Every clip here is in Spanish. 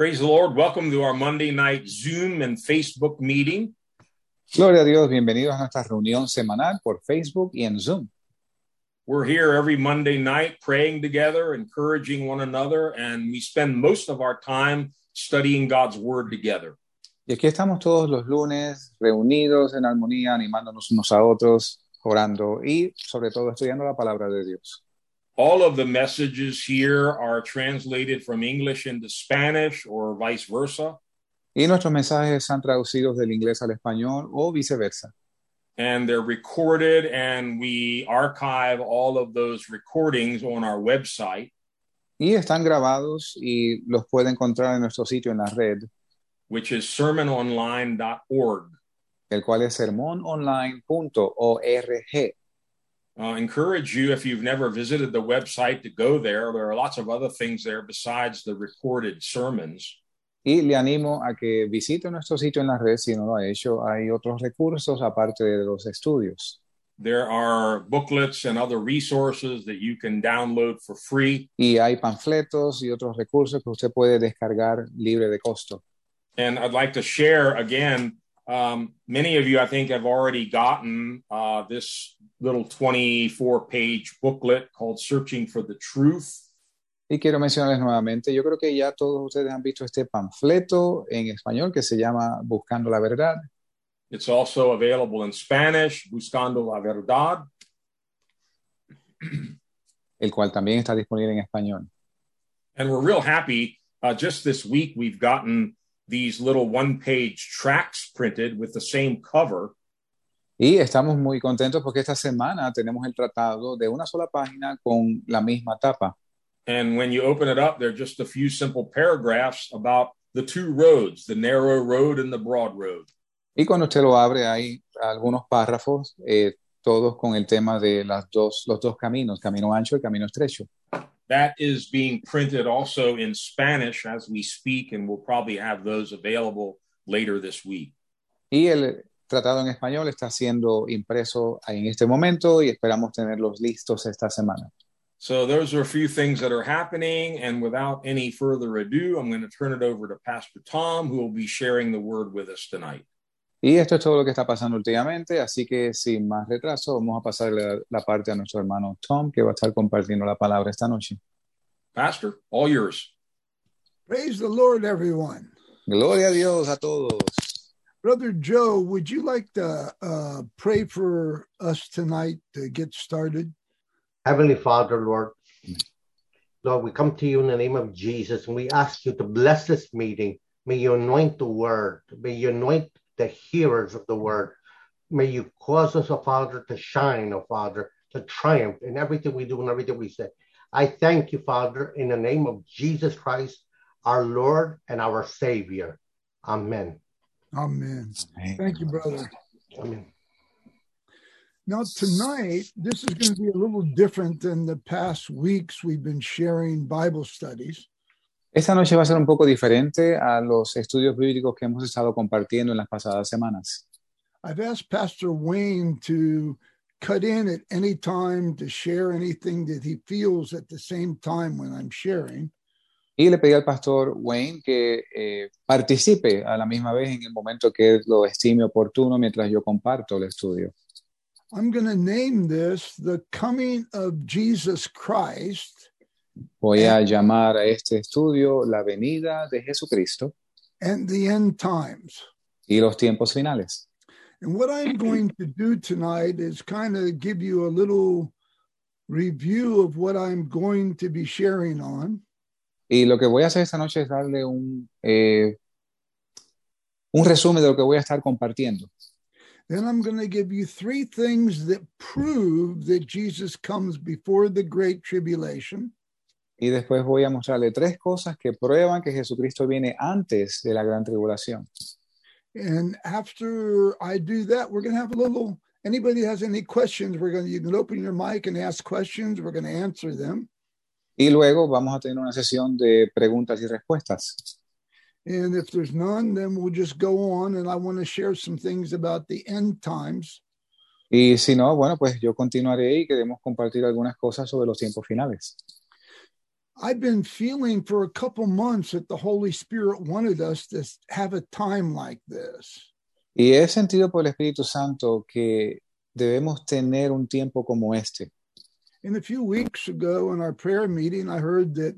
Praise the Lord. Welcome to our Monday night Zoom and Facebook meeting. Gloria a Dios, bienvenidos a nuestra reunión semanal por Facebook y en Zoom. We're here every Monday night praying together, encouraging one another, and we spend most of our time studying God's Word together. Y aquí estamos todos los lunes reunidos en armonía, animándonos unos a otros, orando y sobre todo estudiando la palabra de Dios. All of the messages here are translated from English into Spanish or vice versa. Y nuestros mensajes están traducidos del inglés al español o viceversa. and they're recorded and we archive all of those recordings on our website Y están grabados y los puede encontrar en nuestro sitio en la red, which is sermononline.org el cual es sermononline.org. uh, encourage you if you've never visited the website to go there there are lots of other things there besides the recorded sermons Y le animo a que visite nuestro sitio en la red si no lo ha hecho. Hay otros recursos aparte de los estudios. there are booklets and other resources that you can download for free Y hay panfletos y otros recursos que usted puede descargar libre de costo. and i'd like to share again um, many of you i think have already gotten uh, this little 24 page booklet called searching for the truth Y quiero mencionarles nuevamente, yo creo que ya todos ustedes han visto este panfleto en español que se llama Buscando la Verdad. It's also available in Spanish, Buscando la Verdad. el cual también está disponible en español. And we're real happy. Uh, just this week, we've gotten these little one page tracks printed with the same cover. Y estamos muy contentos porque esta semana tenemos el tratado de una sola página con la misma tapa. And when you open it up, there are just a few simple paragraphs about the two roads, the narrow road and the broad road. Y cuando usted lo abre hay algunos párrafos, eh, todos con el tema de las dos, los dos caminos, camino ancho y camino estrecho. That is being printed also in Spanish as we speak, and we'll probably have those available later this week. Y el tratado en español está siendo impreso en este momento y esperamos tenerlos listos esta semana. So those are a few things that are happening. And without any further ado, I'm going to turn it over to Pastor Tom, who will be sharing the word with us tonight. Y esto es todo lo que está pasando últimamente, así que sin más retraso vamos a pasar la, la parte a nuestro hermano Tom, que va a estar compartiendo la palabra esta noche. Pastor, all yours. Praise the Lord, everyone. Gloria a Dios a todos. Brother Joe, would you like to uh, pray for us tonight to get started? Heavenly Father, Lord, Lord, we come to you in the name of Jesus and we ask you to bless this meeting. May you anoint the word. May you anoint the hearers of the word. May you cause us, oh Father, to shine, oh Father, to triumph in everything we do and everything we say. I thank you, Father, in the name of Jesus Christ, our Lord and our Savior. Amen. Amen. Thank you, brother. Amen. Now, tonight, this is going to be a little different than the past weeks we've been sharing Bible studies. Esta noche va a ser un poco diferente a los estudios bíblicos que hemos estado compartiendo en las pasadas semanas. I've asked Pastor Wayne to cut in at any time to share anything that he feels at the same time when I'm sharing. Y le pedí al pastor Wayne que eh, participe a la misma vez en el momento que lo estime oportuno mientras yo comparto el estudio. I'm going to name this The Coming of Jesus Christ Voy a llamar a este estudio la venida de Jesucristo and the End Times. y los tiempos finales. And what I'm going to do tonight is kind of give you a little review of what I'm going to be sharing on. Y lo que voy a hacer esta noche es darle un, eh, un resumen de lo que voy a estar compartiendo. Then I'm going to give you three things that prove that Jesus comes before the Great Tribulation. Y después voy a mostrarle tres cosas que prueban que Jesucristo viene antes de la gran tribulación. And after I do that, we're going to have a little. Anybody has any questions? We're going to. You can open your mic and ask questions. We're going to answer them. Y luego vamos a tener una sesión de preguntas y respuestas. And if there's none, then we'll just go on. And I want to share some things about the end times. Y si no, bueno, pues yo continuaré y queremos compartir algunas cosas sobre los tiempos finales. I've been feeling for a couple months that the Holy Spirit wanted us to have a time like this. Y he sentido por el Espíritu Santo que debemos tener un tiempo como este. And a few weeks ago in our prayer meeting, I heard that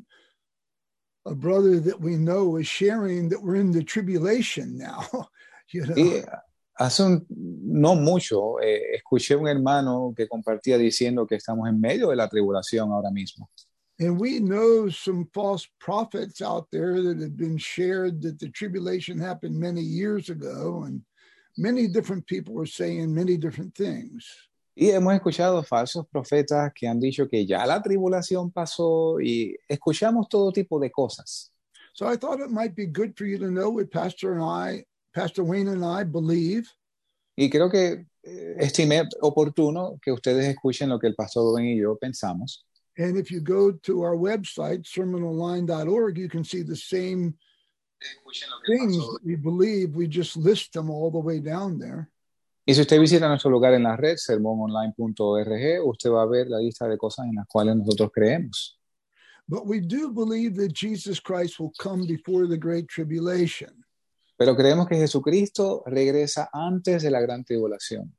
a brother that we know was sharing that we're in the tribulation now. you know? Y hace un, no mucho eh, escuché un hermano que compartía diciendo que estamos en medio de la tribulación ahora mismo. And we know some false prophets out there that have been shared that the tribulation happened many years ago, and many different people were saying many different things. Y hemos escuchado falsos profetas que han dicho que ya la tribulación pasó y escuchamos todo tipo de cosas. So I thought it might be good for you to know what Pastor and I, Pastor Wayne and I believe. Y creo que eh, estimé oportuno que ustedes escuchen lo que el pastor Dwayne y yo pensamos. And if you go to our website, sermononline.org, you can see the same things that we believe. We just list them all the way down there. Y si usted visita nuestro lugar en la red, sermononline.org, usted va a ver la lista de cosas en las cuales nosotros creemos. But we do believe that Jesus Christ will come before the Great Tribulation. Pero creemos que Jesucristo regresa antes de la gran tribulación.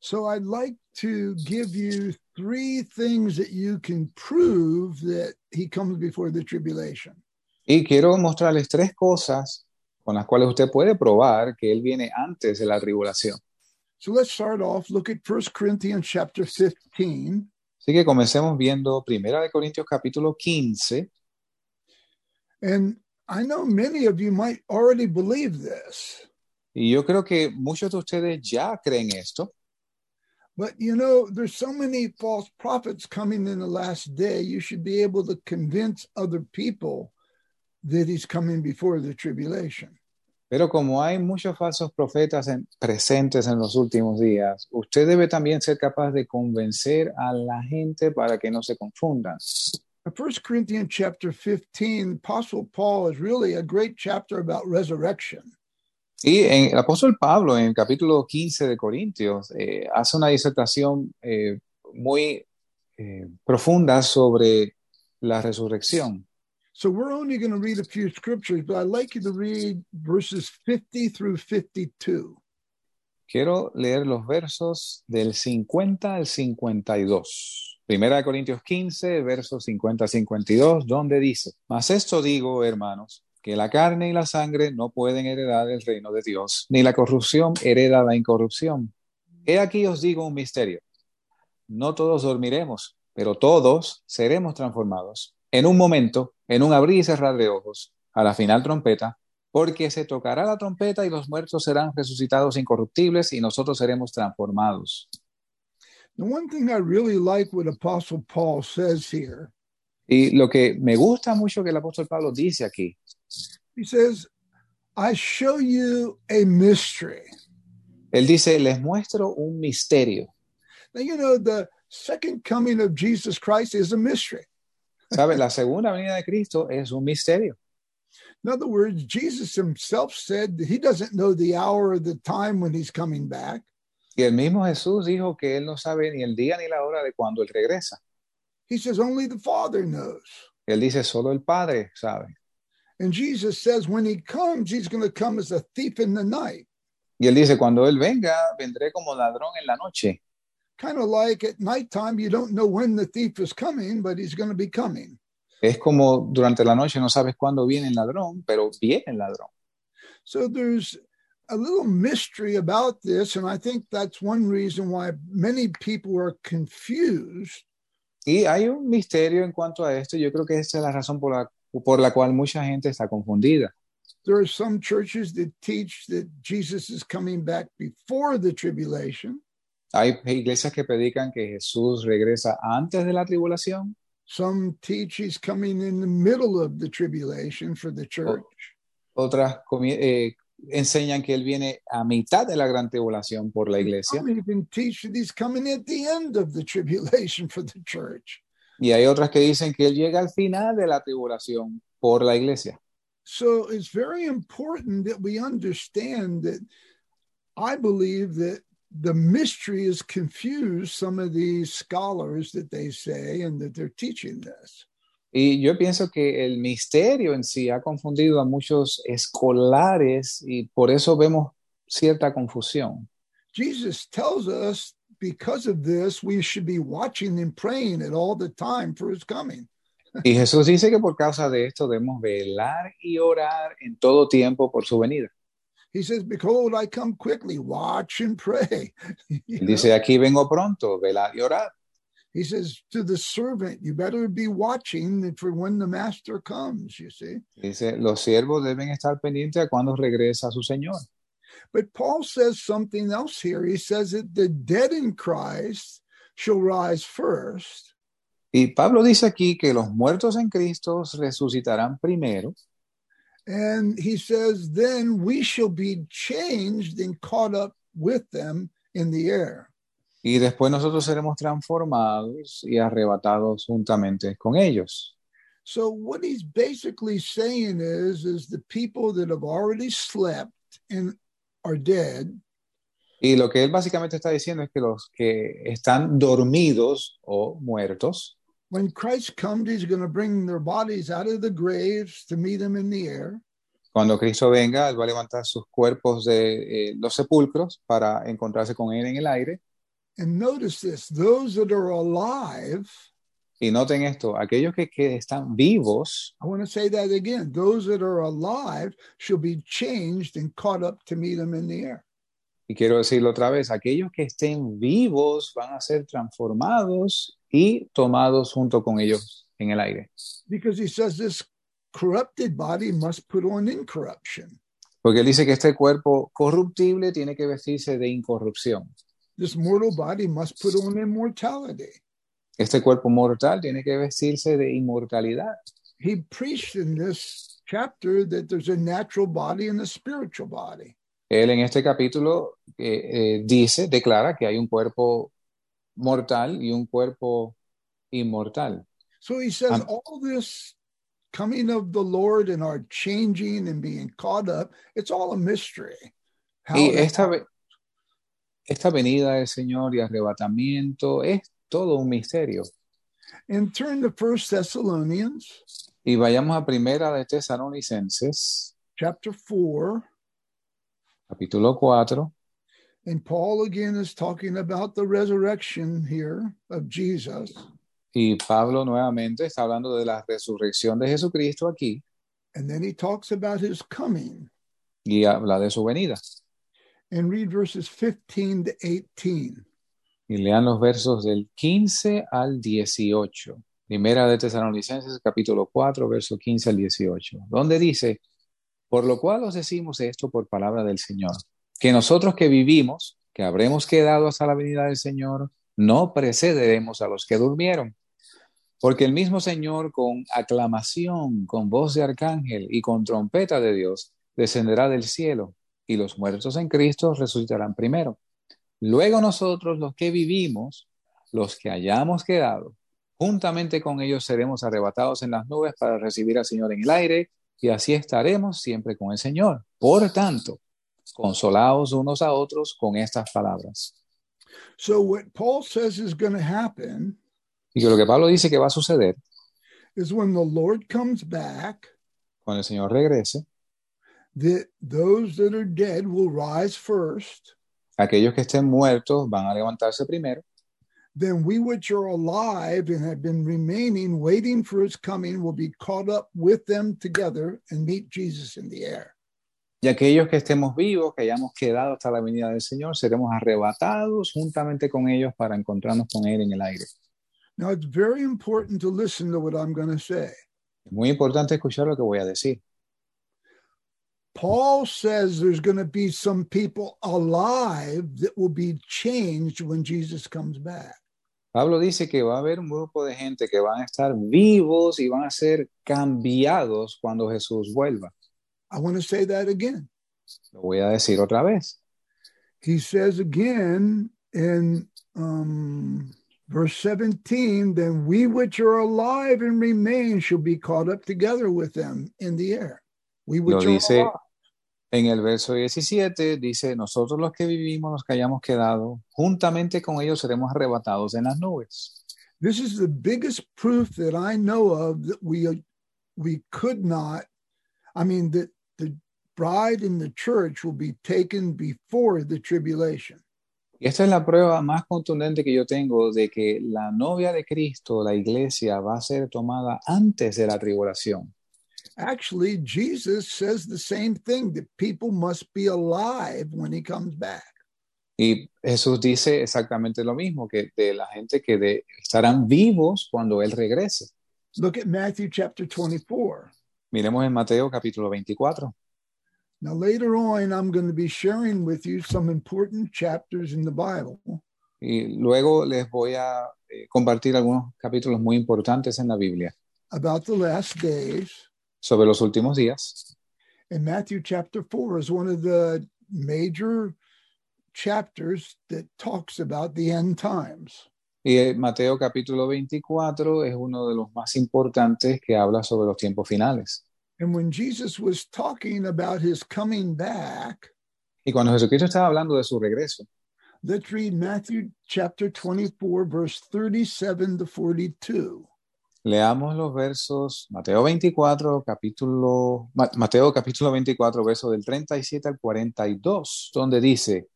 So I'd like to give you three things that you can prove that he comes before the tribulation. Y quiero mostrarles tres cosas con las cuales usted puede probar que Él viene antes de la tribulación. So let's start off. Look at 1 Corinthians chapter 15. Así que comencemos viendo Primera de Corintios capítulo 15. And I know many of you might already believe this, Y yo creo que muchos de ustedes ya creen esto. But you know, there's so many false prophets coming in the last day. You should be able to convince other people that he's coming before the tribulation. Pero como hay muchos falsos profetas en- presentes en los últimos días, usted debe también ser capaz de convencer a la gente para que no se confundan. 1 Corinthians chapter 15, Apostle Paul is really a great chapter about resurrection. Y en, el apóstol Pablo, en el capítulo 15 de Corintios, eh, hace una disertación eh, muy eh, profunda sobre la resurrección. So we're only going to read a few scriptures, but I'd like you to read verses 50 through 52. Quiero leer los versos del 50 al 52. Primera de Corintios 15, versos 50 al 52, donde dice, Mas esto digo, hermanos, que la carne y la sangre no pueden heredar el reino de Dios, ni la corrupción hereda la incorrupción. He aquí os digo un misterio. No todos dormiremos, pero todos seremos transformados. En un momento, en un abrir y cerrar de ojos, a la final trompeta, porque se tocará la trompeta y los muertos serán resucitados incorruptibles y nosotros seremos transformados. The one thing I really like what Apostle Paul says here, Y lo que me gusta mucho que el apóstol Pablo dice aquí, he says, I show you a mystery. él dice, les muestro un misterio. Now, you know, the second coming of Jesus Christ is a mystery. ¿Sabe? La segunda venida de Cristo es un misterio. In other words, Jesus himself said that he doesn't know the hour or the time when he's coming back. Y el mismo Jesús dijo que él no sabe ni el día ni la hora de cuando él regresa. He says only the Father knows. Él dice, solo el Padre sabe. And Jesus says when he comes, he's going to come as a thief in the night. Y él dice, cuando él venga, vendré como ladrón en la noche. Kind of like at nighttime, you don't know when the thief is coming, but he's going to be coming. Es como durante la noche no sabes cuándo viene el ladrón, pero viene el ladrón. So there's a little mystery about this. And I think that's one reason why many people are confused Y hay un misterio en cuanto a esto. Yo creo que esa es la razón por la, por la cual mucha gente está confundida. there are some churches that teach that Jesus is coming back before the tribulation. Hay iglesias que predican que Jesús regresa antes de la tribulación. Some teach he's coming in the middle of the tribulation for the church. Otras eh, enseñan que Él viene a mitad de la gran tribulación por la iglesia. Some even teach that he's coming at the end of the tribulation for the church. Y hay otras que dicen que Él llega al final de la tribulación por la iglesia. So it's very important that we understand that I believe that the mystery has confused some of these scholars that they say and that they're teaching this. Y yo pienso que el misterio en sí ha confundido a muchos escolares y por eso vemos cierta confusión. Jesus tells us because of this, we should be watching and praying at all the time for his coming. Y Jesús dice que por causa de esto debemos velar y orar en todo tiempo por su venida. He says, Behold, I come quickly, watch and pray. Dice, aquí vengo pronto, velar y orar. He says to the servant, You better be watching for when the master comes, you see. Dice, los siervos deben estar pendientes a cuando regresa su Señor. But Paul says something else here. He says that the dead in Christ shall rise first, Y Pablo dice aquí que los muertos en Cristo resucitarán primero and he says, Then we shall be changed and caught up with them in the air. y después nosotros seremos transformados y arrebatados juntamente con ellos. So what he's basically saying is, is the people that have already slept and are dead, Y lo que él básicamente está diciendo es que los que están dormidos o muertos, when Christ comes, he's going to bring their bodies out of the graves to meet him in the air. cuando Cristo venga, él va a levantar sus cuerpos de eh, los sepulcros para encontrarse con él en el aire. And notice this those that are alive, Y noten esto, aquellos que, que están vivos, I want to say that again those that are alive shall be changed and caught up to meet him in the air. y quiero decirlo otra vez, aquellos que estén vivos van a ser transformados y tomados junto con ellos en el aire. Because he says this corrupted body must put on incorruption. Porque él dice que este cuerpo corruptible tiene que vestirse de incorrupción. This mortal body must put on immortality. Este cuerpo mortal tiene que vestirse de inmortalidad. He preached in this chapter that there's a natural body and a spiritual body. Él en este capítulo eh, eh, dice, declara que hay un cuerpo mortal y un cuerpo inmortal. So he says Um, all this coming of the Lord and our changing and being caught up, it's all a mystery. How Y esta, esta venida del Señor y arrebatamiento es todo un misterio. And turn to First Thessalonians Y vayamos a primera de Tesalonicenses, chapter four, capítulo 4, and Paul again is talking about the resurrection here of Jesus. y Pablo nuevamente está hablando de la resurrección de Jesucristo aquí And then he talks about his coming. y habla de su venida. And read verses 15 to 18. Y lean los versos del 15 al 18. Primera de Tesalonicenses, capítulo 4, verso 15 al 18, donde dice, por lo cual os decimos esto por palabra del Señor, que nosotros que vivimos, que habremos quedado hasta la venida del Señor, no precederemos a los que durmieron. Porque el mismo Señor con aclamación, con voz de arcángel y con trompeta de Dios, descenderá del cielo, y los muertos en Cristo resucitarán primero. Luego nosotros, los que vivimos, los que hayamos quedado, juntamente con ellos seremos arrebatados en las nubes para recibir al Señor en el aire, y así estaremos siempre con el Señor. Por tanto, consolaos unos a otros con estas palabras. So, what Paul says is going to happen Y que lo que Pablo dice que va a suceder is when the Lord comes back, cuando el Señor regrese, that those that are dead will rise first. Aquellos que estén muertos van a levantarse primero, Then we which are alive and have been remaining, waiting for his coming, will be caught up with them together and meet Jesus in the air. y aquellos que estemos vivos, que hayamos quedado hasta la venida del Señor, seremos arrebatados juntamente con ellos para encontrarnos con Él en el aire. Now, it's very important to listen to what I'm going to say. Es muy importante escuchar lo que voy a decir. Paul says there's going to be some people alive that will be changed when Jesus comes back. Pablo dice que va a haber un grupo de gente que van a estar vivos y van a ser cambiados cuando Jesús vuelva. I want to say that again. Lo voy a decir otra vez. He says again in um, verse 17, then we which are alive and remain shall be caught up together with them in the air. We Lo dice en el verso 17, dice, nosotros los que vivimos, los que hayamos quedado, juntamente con ellos seremos arrebatados en las nubes. This is the biggest proof that I know of that we we could not. I mean that the bride in the church will be taken before the tribulation. Y esta es la prueba más contundente que yo tengo de que la novia de Cristo, la iglesia, va a ser tomada antes de la tribulación. Actually, Jesus says the same thing that people must be alive when he comes back. Y Jesús dice exactamente lo mismo, que de la gente que de- estarán vivos cuando Él regrese. Look at Matthew chapter 24. Miremos en Mateo capítulo 24. Now, later on, I'm going to be sharing with you some important chapters in the Bible Y luego les voy a eh, compartir algunos capítulos muy importantes en la Biblia about the last days. Sobre los últimos días. And Matthew chapter 4 is one of the major chapters that talks about the end times. Y eh, Mateo capítulo 24 es uno de los más importantes que habla sobre los tiempos finales. And when Jesus was talking about his coming back, Y cuando Jesucristo estaba hablando de su regreso, let's read Matthew chapter 24, verse 37 to 42. Leamos los versos Mateo 24, capítulo, Ma- Mateo capítulo 24, verso del 37 al 42, donde dice,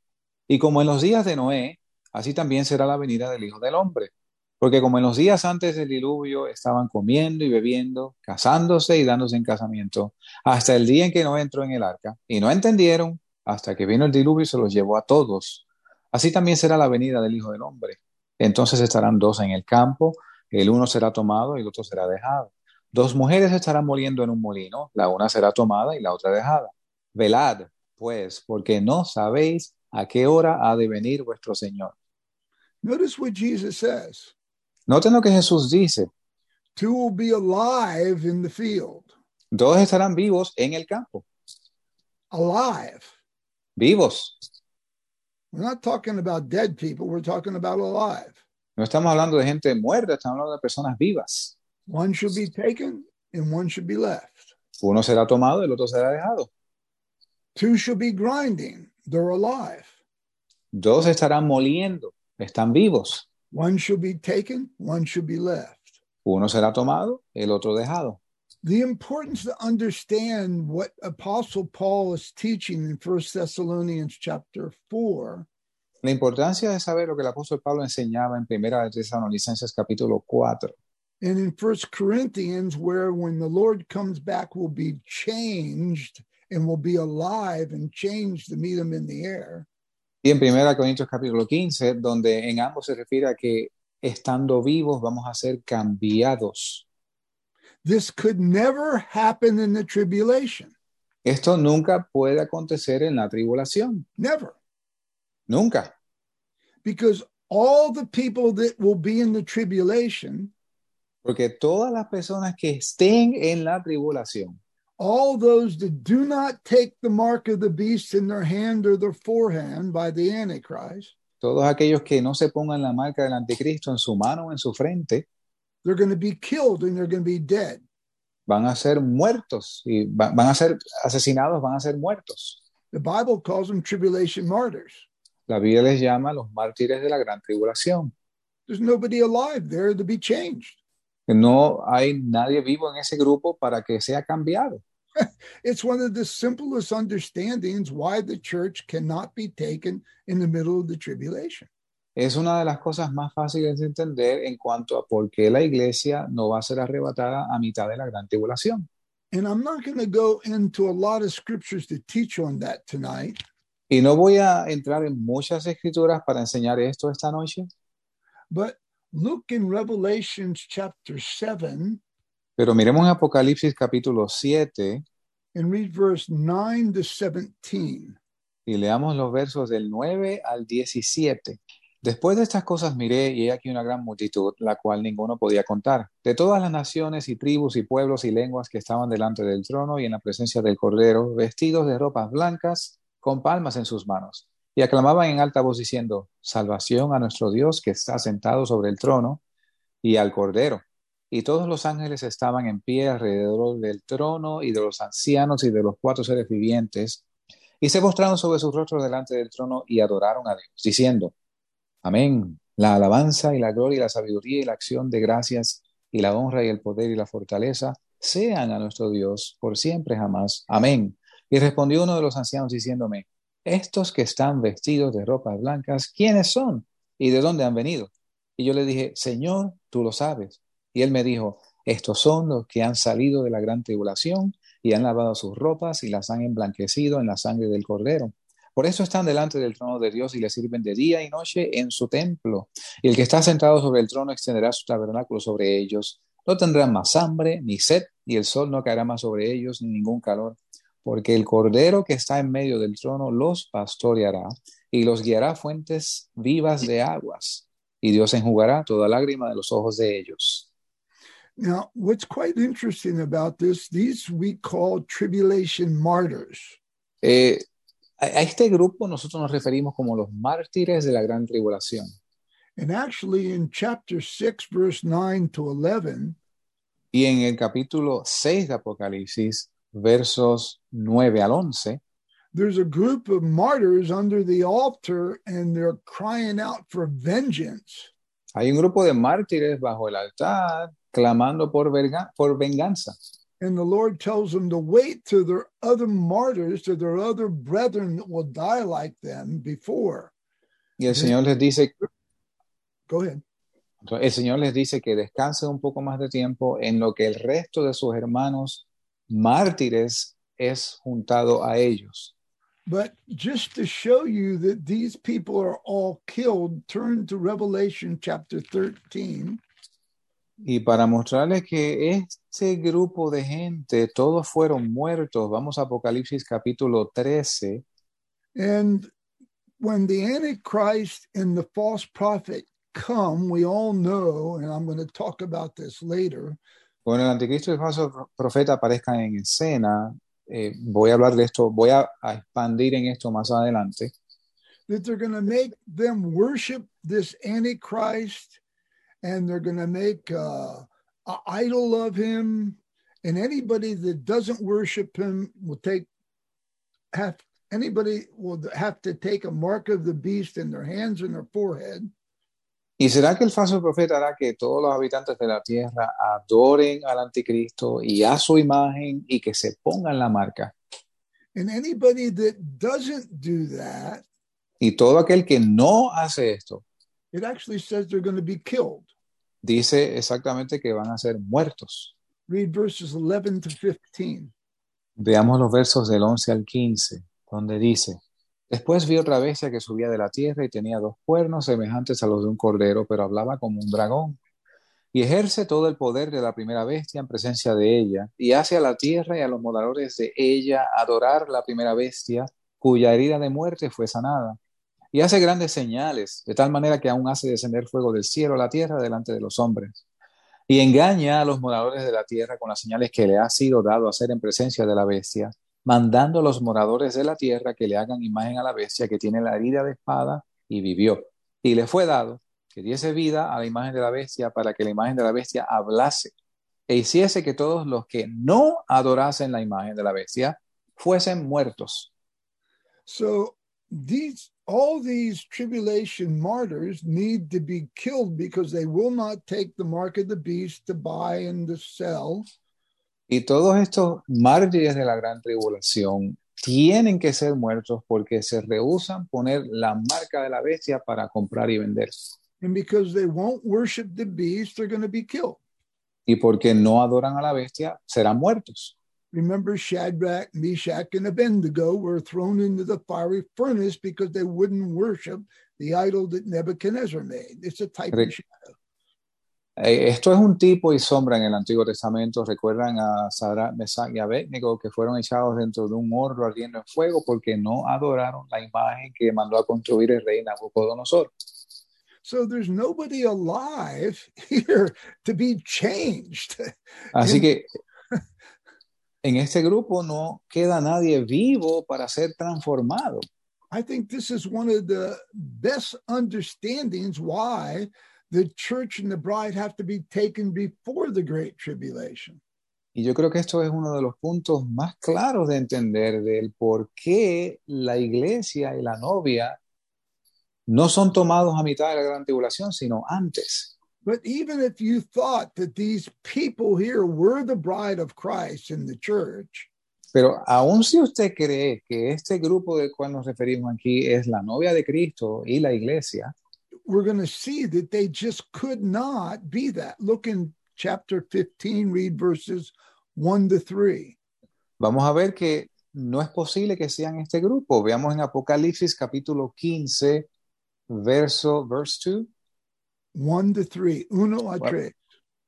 y como en los días de Noé, así también será la venida del Hijo del Hombre. Porque como en los días antes del diluvio estaban comiendo y bebiendo, casándose y dándose en casamiento, hasta el día en que Noé entró en el arca, y no entendieron hasta que vino el diluvio y se los llevó a todos. Así también será la venida del Hijo del Hombre. Entonces estarán dos en el campo, el uno será tomado y el otro será dejado. Dos mujeres estarán moliendo en un molino, la una será tomada y la otra dejada. Velad, pues, porque no sabéis a qué hora ha de venir vuestro Señor. Notice what Jesus says Noten lo que Jesús dice. two will be alive in the field. Dos estarán vivos en el campo. Alive. Vivos. We're not talking about dead people, we're talking about alive. No estamos hablando de gente muerta, estamos hablando de personas vivas. One should be taken and one should be left. Uno será tomado y el otro será dejado. Two should be grinding, they're alive. Dos estarán moliendo, están vivos. One should be taken, one should be left. Uno será tomado, el otro dejado. The importance to understand what Apostle Paul is teaching in First Thessalonians chapter 4 La importancia de saber lo que el apóstol Pablo enseñaba en Primera de Tesalonicenses capítulo 4 and in First Corinthians, where when the Lord comes back, will be changed and will be alive and changed to meet him in the air. y en Primera Corintios capítulo 15, donde en ambos se refiere a que estando vivos vamos a ser cambiados. This could never happen in the tribulation. Esto nunca puede acontecer en la tribulación, Never. nunca, Because all the people that will be in the tribulation, porque todas las personas que estén en la tribulación, all those that do not take the mark of the beast in their hand or their forehand by the Antichrist, todos aquellos que no se pongan la marca del anticristo en su mano o en su frente, they're going to be killed and they're going to be dead. van a ser muertos y va- van a ser asesinados, van a ser muertos. The Bible calls them tribulation martyrs. La Biblia les llama los mártires de la gran tribulación. There's nobody alive there to be changed. No hay nadie vivo en ese grupo para que sea cambiado. It's one of the simplest understandings why the church cannot be taken in the middle of the tribulation. Es una de las cosas más fáciles de entender en cuanto a por qué la iglesia no va a ser arrebatada a mitad de la gran tribulación. And I'm not going to go into a lot of scriptures to teach on that tonight, Y no voy a entrar en muchas escrituras para enseñar esto esta noche, but look in Revelations chapter 7 pero miremos en Apocalipsis capítulo 7 and read verse 9 to 17. y leamos los versos del 9 al 17. Después de estas cosas miré y he aquí una gran multitud, la cual ninguno podía contar, de todas las naciones y tribus y pueblos y lenguas que estaban delante del trono y en la presencia del Cordero, vestidos de ropas blancas, con palmas en sus manos, y aclamaban en alta voz diciendo, Salvación a nuestro Dios que está sentado sobre el trono y al Cordero. Y todos los ángeles estaban en pie alrededor del trono y de los ancianos y de los cuatro seres vivientes, y se postraron sobre sus rostros delante del trono y adoraron a Dios, diciendo, Amén. La alabanza y la gloria y la sabiduría y la acción de gracias y la honra y el poder y la fortaleza sean a nuestro Dios por siempre jamás. Amén. Y respondió uno de los ancianos diciéndome, estos que están vestidos de ropas blancas, ¿quiénes son? ¿Y de dónde han venido? Y yo le dije, Señor, tú lo sabes. Y él me dijo, estos son los que han salido de la gran tribulación y han lavado sus ropas y las han emblanquecido en la sangre del cordero. Por eso están delante del trono de Dios y le sirven de día y noche en su templo. Y el que está sentado sobre el trono extenderá su tabernáculo sobre ellos. No tendrán más hambre ni sed, y el sol no caerá más sobre ellos ni ningún calor, porque el cordero que está en medio del trono los pastoreará y los guiará a fuentes vivas de aguas, y Dios enjugará toda lágrima de los ojos de ellos. Now, what's quite interesting about this, these we call tribulation martyrs. Eh, a a este grupo nosotros nos referimos como los mártires de la gran tribulación. And actually, in chapter 6, verse 9 to 11, Y en el capítulo 6 de Apocalipsis, versos 9 al 11, there's a group of martyrs under the altar and they're crying out for vengeance. hay un grupo de mártires bajo el altar clamando por, verga- por venganza. And the Lord tells them to wait to their other martyrs, to their other brethren that will die like them before. Y el Señor les dice, Go ahead. el Señor les dice que descansen un poco más de tiempo en lo que el resto de sus hermanos mártires es juntado a ellos. But just to show you that these people are all killed, turn to Revelation chapter 13. Y para mostrarles que este grupo de gente, todos fueron muertos, vamos a Apocalipsis capítulo 13. And when the Antichrist and the false prophet come, we all know, and I'm going to talk about this later, Cuando el anticristo y el falso profeta aparezcan en escena, eh, voy a hablar de esto, voy a, a expandir en esto más adelante, that they're going to make them worship this Antichrist and they're going to make uh, an idol of him. And anybody that doesn't worship him will take, have, anybody will have to take a mark of the beast in their hands and their forehead. ¿Y será que el falso profeta hará que todos los habitantes de la tierra adoren al anticristo y a su imagen y que se pongan la marca? And anybody that doesn't do that, Y todo aquel que no hace esto, it actually says they're going to be killed. dice exactamente que van a ser muertos. Read verses 11 to 15. Veamos los versos del 11 al 15, donde dice, Después vi otra bestia que subía de la tierra y tenía dos cuernos semejantes a los de un cordero, pero hablaba como un dragón. Y ejerce todo el poder de la primera bestia en presencia de ella, y hace a la tierra y a los moradores de ella adorar la primera bestia, cuya herida de muerte fue sanada. Y hace grandes señales, de tal manera que aún hace descender fuego del cielo a la tierra delante de los hombres. Y engaña a los moradores de la tierra con las señales que le ha sido dado hacer en presencia de la bestia, mandando a los moradores de la tierra que le hagan imagen a la bestia que tiene la herida de espada y vivió. Y le fue dado que diese vida a la imagen de la bestia para que la imagen de la bestia hablase e hiciese que todos los que no adorasen la imagen de la bestia fuesen muertos. So these all these tribulation martyrs need to be killed because they will not take the mark of the beast to buy and to sell. Y todos estos mártires de la gran tribulación tienen que ser muertos porque se rehusan poner la marca de la bestia para comprar y vender. And because they won't worship the beast, they're going to be killed. Y porque no adoran a la bestia, serán muertos. Remember, Shadrach, Meshach, and Abednego were thrown into the fiery furnace because they wouldn't worship the idol that Nebuchadnezzar made. It's a type Rick. of shadow. Eh, Esto es un tipo y sombra en el Antiguo Testamento. Recuerdan a Sadrach, Mesach y Abednego que fueron echados dentro de un horno ardiendo en fuego porque no adoraron la imagen que mandó a construir el rey Nabucodonosor. So there's nobody alive here to be changed. Así que en este grupo no queda nadie vivo para ser transformado. I think this is one of the best understandings why the church and the bride have to be taken before the great tribulation. Y yo creo que esto es uno de los puntos más claros de entender del por qué la iglesia y la novia no son tomados a mitad de la gran tribulación, sino antes. But even if you thought that these people here were the bride of Christ in the church, Pero aun si usted cree que este grupo del cual nos referimos aquí es la novia de Cristo y la iglesia, we're going to see that they just could not be that. Look in chapter 15, read verses 1 to 3. vamos a ver que no es posible que sean este grupo. Veamos en Apocalipsis capítulo 15, verso, verse 2, 1 to 3. Uno a Bueno. tres.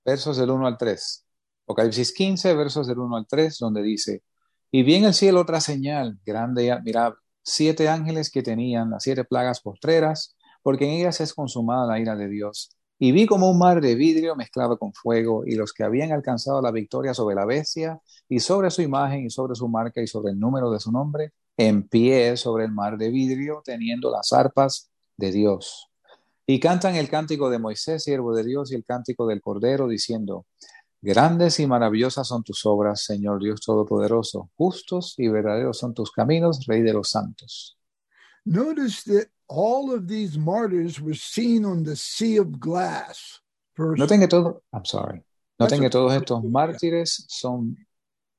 versos del 1 al 3. Apocalipsis 15, versos del 1 al 3, donde dice, y vi en el cielo otra señal grande y admirable, siete ángeles que tenían las siete plagas postreras, porque en ellas es consumada la ira de Dios. Y vi como un mar de vidrio mezclado con fuego, y los que habían alcanzado la victoria sobre la bestia, y sobre su imagen, y sobre su marca, y sobre el número de su nombre, en pie sobre el mar de vidrio, teniendo las arpas de Dios. Y cantan el cántico de Moisés, siervo de Dios, y el cántico del Cordero, diciendo, Grandes y maravillosas son tus obras, Señor Dios Todopoderoso. Justos y verdaderos son tus caminos, Rey de los santos. Notice that all of these martyrs were seen on the sea of glass. Verse Noten que todo, I'm sorry. Noten que todos estos mártires son,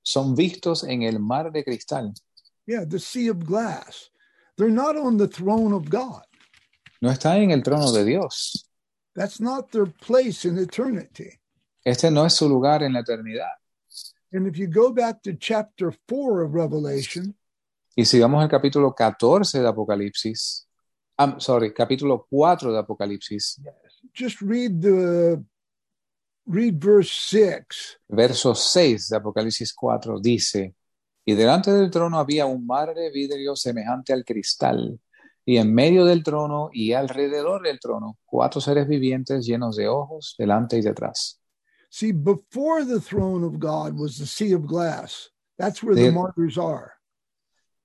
son vistos en el mar de cristal. Yeah, the sea of glass. They're not on the throne of God. No están en el trono de Dios. That's not their place in eternity. Este no es su lugar en la eternidad. And if you go back to chapter 4 of Revelation, Y si vamos al capítulo 14 de Apocalipsis, I'm sorry, capítulo 4 de Apocalipsis, just read the read verse 6. verso 6 de Apocalipsis 4 dice, y delante del trono había un mar de vidrio semejante al cristal, y en medio del trono y alrededor del trono cuatro seres vivientes llenos de ojos delante y detrás. See, before the throne of God was the sea of glass. That's where the martyrs are.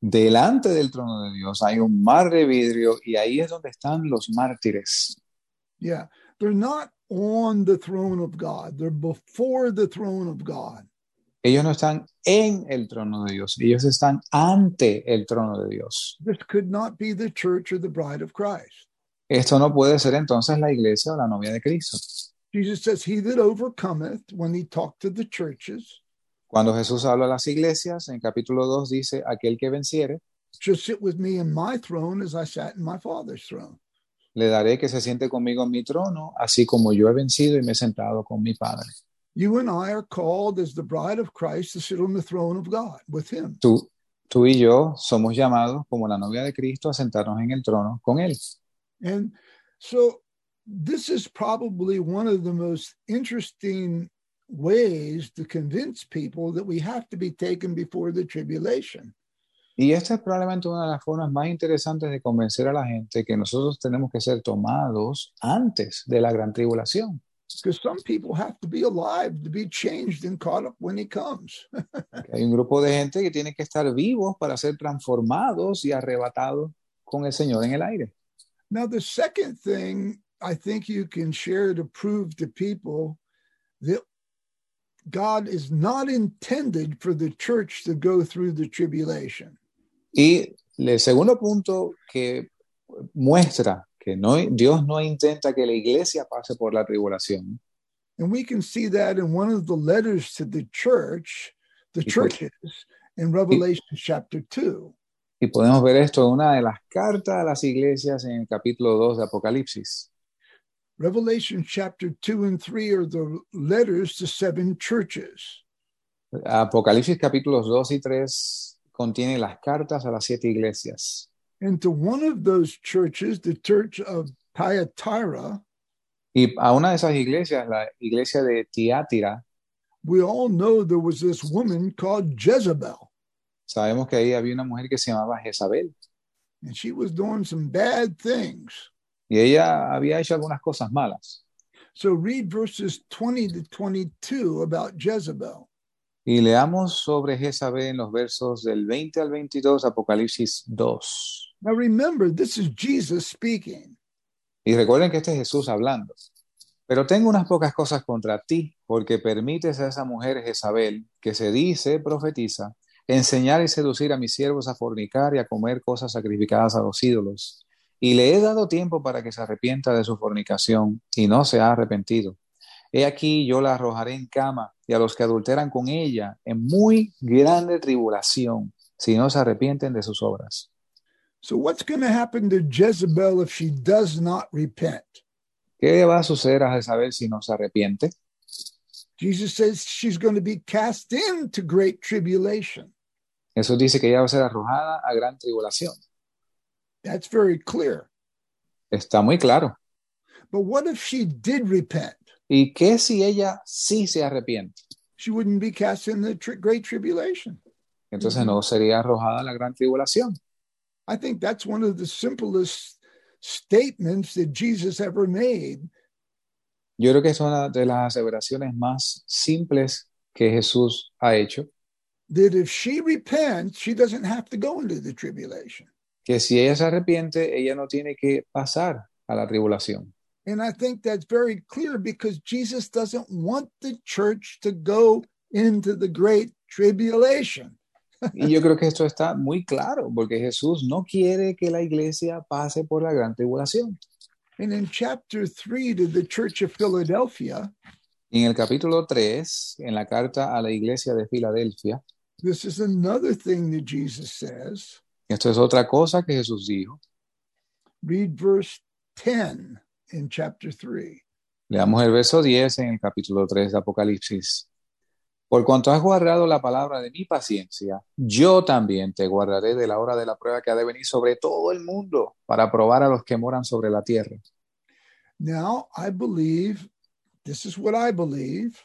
Delante del trono de Dios hay un mar de vidrio y ahí es donde están los mártires. Yeah. They're not on the throne of God. They're before the throne of God. Ellos no están en el trono de Dios, ellos están ante el trono de Dios. This could not be the church or the bride of Christ. Esto no puede ser entonces la iglesia o la novia de Cristo. Jesus says, He that overcometh, when he talked to the churches, Cuando Jesús habla a las iglesias, en capítulo 2 dice, aquel que venciere, shall sit with me in my throne as I sat in my Father's throne. le daré que se siente conmigo en mi trono, así como yo he vencido y me he sentado con mi Padre. You and I are called as the bride of Christ to sit on the throne of God with him. Tú, tú y yo somos llamados como la novia de Cristo a sentarnos en el trono con Él. And so this is probably one of the most interesting ways to convince people that we have to be taken before the tribulation. Y esta es probablemente una de las formas más interesantes de convencer a la gente que nosotros tenemos que ser tomados antes de la gran tribulación. Because some people have to be alive to be changed and caught up when he comes. Hay un grupo de gente que tiene que estar vivos para ser transformados y arrebatados con el Señor en el aire. Now, the second thing I think you can share to prove to people that God is not intended for the church to go through the tribulation. Y el segundo punto que muestra que no, Dios no intenta que la iglesia pase por la tribulación. And we can see that in one of the letters to the church, the Because- churches in Revelation chapter 2. Y podemos ver esto en una de las cartas a las iglesias en el capítulo 2 de Apocalipsis. Revelation chapter 2 and 3 are the letters to seven churches. Apocalipsis capítulos 2 y 3 contiene las cartas a las siete iglesias. And to one of those churches, the church of Thyatira, Y a una de esas iglesias, la iglesia de Tiátira, we all know there was this woman called Jezebel, sabemos que ahí había una mujer que se llamaba Jezabel. and she was doing some bad things. Y ella había hecho algunas cosas malas. So read verses 20 to 22 about Jezebel. Y leamos sobre Jezabel en los versos del 20 al 22, Apocalipsis 2. Now remember, this is Jesus speaking. Y recuerden que este es Jesús hablando. Pero tengo unas pocas cosas contra ti, porque permites a esa mujer Jezabel, que se dice, profetiza, enseñar y seducir a mis siervos a fornicar y a comer cosas sacrificadas a los ídolos. Y le he dado tiempo para que se arrepienta de su fornicación y no se ha arrepentido. He aquí yo la arrojaré en cama y a los que adulteran con ella en muy grande tribulación si no se arrepienten de sus obras. So, what's going to happen to Jezebel if she does not repent? ¿Qué va a suceder a Jezabel si no se arrepiente? Jesus says she's going to be cast into great tribulation. Jesús dice que ella va a ser arrojada a gran tribulación. That's very clear. Está muy claro. But what if she did repent? ¿Y qué si ella sí se arrepiente? She wouldn't be cast in the tri- great tribulation. Entonces no sería arrojada a la gran tribulación. I think that's one of the simplest statements that Jesus ever made. Yo creo que es una de las aseveraciones más simples que Jesús ha hecho, That if she repents, she doesn't have to go into the tribulation. Que si ella se arrepiente, ella no tiene que pasar a la tribulación. And I think that's very clear because Jesus doesn't want the church to go into the great tribulation. Y yo creo que esto está muy claro, porque Jesús no quiere que la iglesia pase por la gran tribulación. And in chapter 3 to the church of Philadelphia, en el capítulo 3, en la carta a la iglesia de Filadelfia, this is another thing that Jesus says. Esto es otra cosa que Jesús dijo. Read verse 10 in chapter 3. Leamos el verso 10 en el capítulo 3 de Apocalipsis. Por cuanto has guardado la palabra de mi paciencia, yo también te guardaré de la hora de la prueba que ha de venir sobre todo el mundo para probar a los que moran sobre la tierra. Now, I believe, this is what I believe,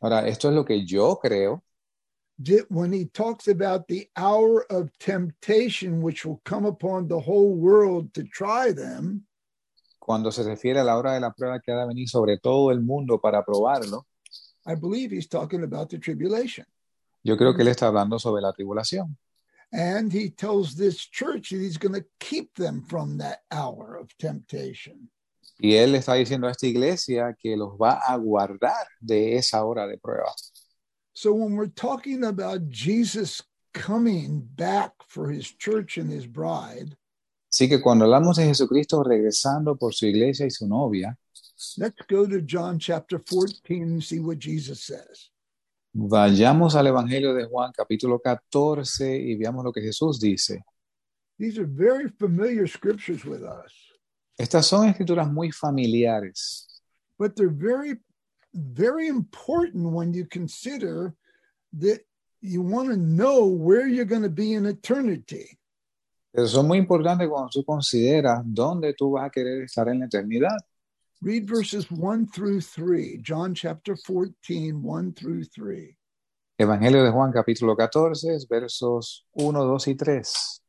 Ahora, esto es lo que yo creo, when he talks about the hour of temptation which will come upon the whole world to try them, cuando se refiere a la hora de la prueba que ha de venir sobre todo el mundo para probarlo. I believe he's talking about the tribulation. Yo creo que él está hablando sobre la tribulación. And he tells this church that he's going to keep them from that hour of temptation. Y él está diciendo a esta iglesia que los va a guardar de esa hora de prueba. So when we're talking about Jesus coming back for his church and his bride, Así que cuando hablamos de Jesucristo regresando por su iglesia y su novia, let's go to John chapter 14 and see what Jesus says. vayamos al Evangelio de Juan capítulo 14 y veamos lo que Jesús dice. These are very familiar scriptures with us, Estas son escrituras muy familiares, but they're very, very important when you consider that you want to know where you're going to be in eternity. muy importantes cuando tú consideras dónde tú vas a querer estar en la eternidad. Read verses 1 through 3, John chapter 14, 1 through 3. Evangelio de Juan capítulo 14, versos 1, 2 y 3.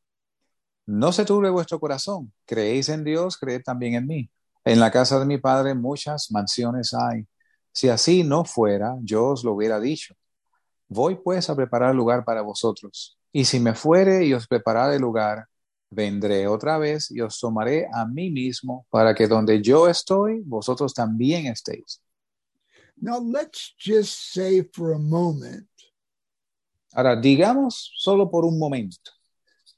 No se turbe vuestro corazón, creéis en Dios, creed también en mí. En la casa de mi Padre muchas mansiones hay. Si así no fuera, yo os lo hubiera dicho. Voy pues a preparar lugar para vosotros. Y si me fuere y os preparare lugar, vendré otra vez y os tomaré a mí mismo, para que donde yo estoy, vosotros también estéis. Now, let's just say for a moment Ahora, digamos solo por un momento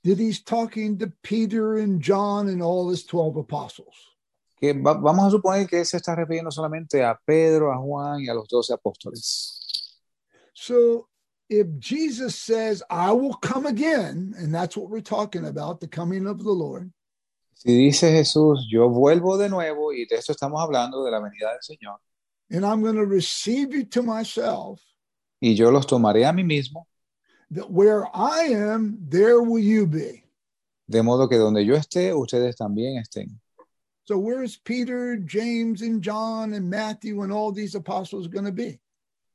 that he's talking to Peter and John and all his 12 apostles. Que va- vamos a suponer que se está refiriendo solamente a Pedro, a Juan y a los doce apóstoles. So, if Jesus says, I will come again, and that's what we're talking about, the coming of the Lord, Si dice Jesús, yo vuelvo de nuevo, y de esto estamos hablando de la venida del Señor, and I'm going to receive you to myself, y yo los tomaré a mí mismo, that where I am, there will you be. de modo que donde yo esté, ustedes también estén. So, where's Peter, James, and John, and Matthew, and all these apostles going to be?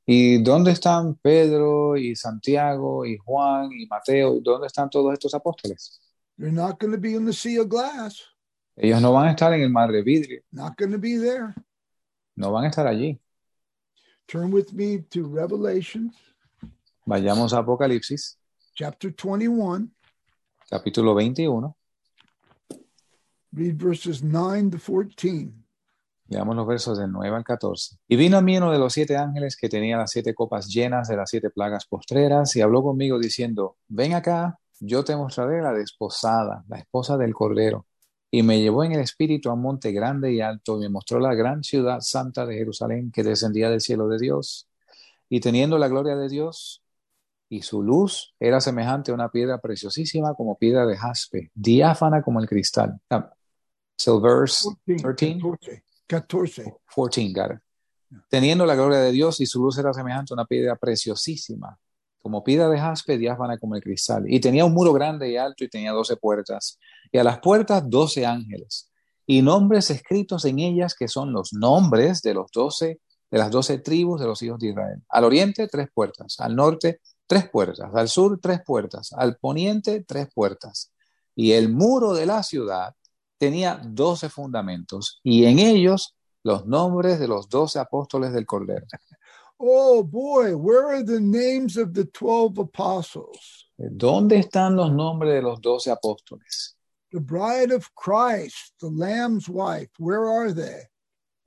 ¿Y dónde están Pedro y Santiago y Juan y Mateo? ¿Y dónde están todos estos apóstoles? They're not going to be in the sea of glass, Ellos no van a estar en el mar de vidrio, not going to be there. no van a estar allí. Turn with me to Revelation Vayamos a Apocalipsis, chapter 21, capítulo 21, read verses 9 to 14. Leamos los versos del 9 al 14. Y vino a mí uno de los siete ángeles que tenía las siete copas llenas de las siete plagas postreras y habló conmigo diciendo, ven acá, yo te mostraré la desposada, la esposa del Cordero. Y me llevó en el espíritu a un monte grande y alto y me mostró la gran ciudad santa de Jerusalén que descendía del cielo de Dios. Y teniendo la gloria de Dios, y su luz era semejante a una piedra preciosísima como piedra de jaspe, diáfana como el cristal. Ah, so verse 13, 14. 14. 14, got it. Teniendo la gloria de Dios y su luz era semejante a una piedra preciosísima, como piedra de jaspe, diáfana como el cristal. Y tenía un muro grande y alto y tenía doce puertas. Y a las puertas doce ángeles. Y nombres escritos en ellas que son los nombres de los doce, de las doce tribus de los hijos de Israel. Al oriente, tres puertas. Al norte, tres puertas. Al sur, tres puertas. Al poniente, tres puertas. Y el muro de la ciudad tenía doce fundamentos. Y en ellos los nombres de los doce apóstoles del Cordero. Oh boy, where are the names of the 12 apostles? ¿Dónde están los nombres de los doce apóstoles? The bride of Christ, the Lamb's wife, where are they?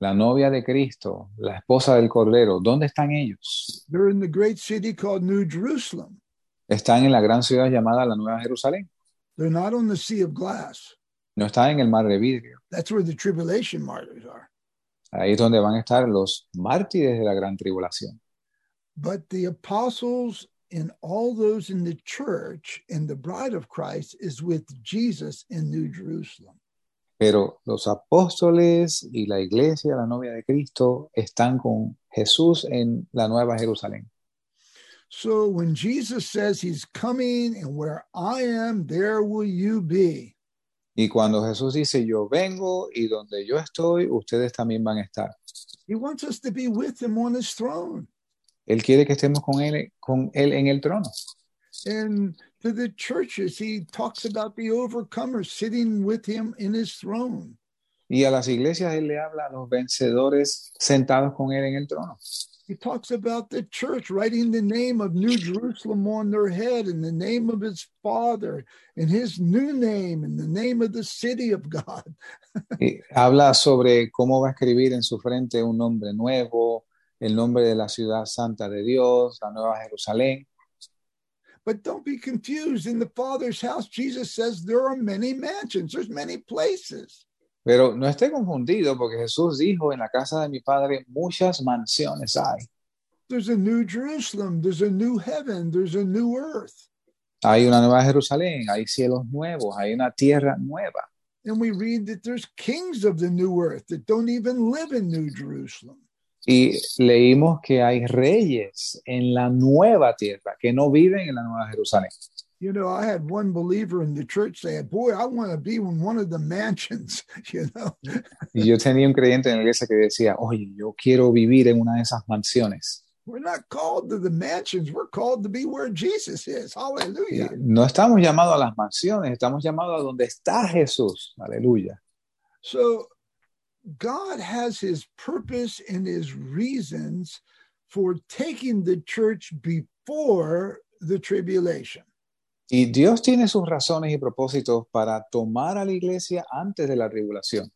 La novia de Cristo, la esposa del Cordero, ¿dónde están ellos? They're in the great city called New Jerusalem. Están en la gran ciudad llamada la Nueva Jerusalén. They're not on the Sea of Glass. No están en el mar de vidrio. That's where the tribulation martyrs are. Ahí es donde van a estar los mártires de la gran tribulación. But the apostles and all those in the church and the bride of Christ is with Jesus in New Jerusalem. Pero los apóstoles y la iglesia, la novia de Cristo, están con Jesús en la Nueva Jerusalén. So when Jesus says he's coming and where I am, there will you be. Y cuando Jesús dice, yo vengo y donde yo estoy, ustedes también van a estar. He wants us to be with him on his throne. Él quiere que estemos con él, con él en el trono. And to the churches, he talks about the overcomers sitting with him in his throne. Y a las iglesias él le habla a los vencedores sentados con él en el trono. He talks about the church writing the name of New Jerusalem on their head and the name of his father and his new name and the name of the city of God. Y habla sobre cómo va a escribir en su frente un nombre nuevo, el nombre de la ciudad santa de Dios, la nueva Jerusalén. But don't be confused. In the Father's house, Jesus says there are many mansions, there's many places. Pero no esté confundido porque Jesús dijo, en la casa de mi padre muchas mansiones hay. There's a new Jerusalem, there's a new heaven, there's a new earth. Hay una nueva Jerusalén, hay cielos nuevos, hay una tierra nueva. And we read that there's kings of the new earth that don't even live in New Jerusalem. Y leímos que hay reyes en la nueva tierra que no viven en la nueva Jerusalén. You know, I had one believer in the church say, Boy, I want to be in one of the mansions, you know. Y yo tenía un creyente en la iglesia que decía, oye, yo quiero vivir en una de esas mansiones. We're not called to the mansions, we're called to be where Jesus is. Hallelujah. no estamos llamados a las mansiones, estamos llamados a donde está Jesús. Aleluya. So God has his purpose and his reasons for taking the church before the tribulation. Y Dios tiene sus razones y propósitos para tomar a la iglesia antes de la tribulación.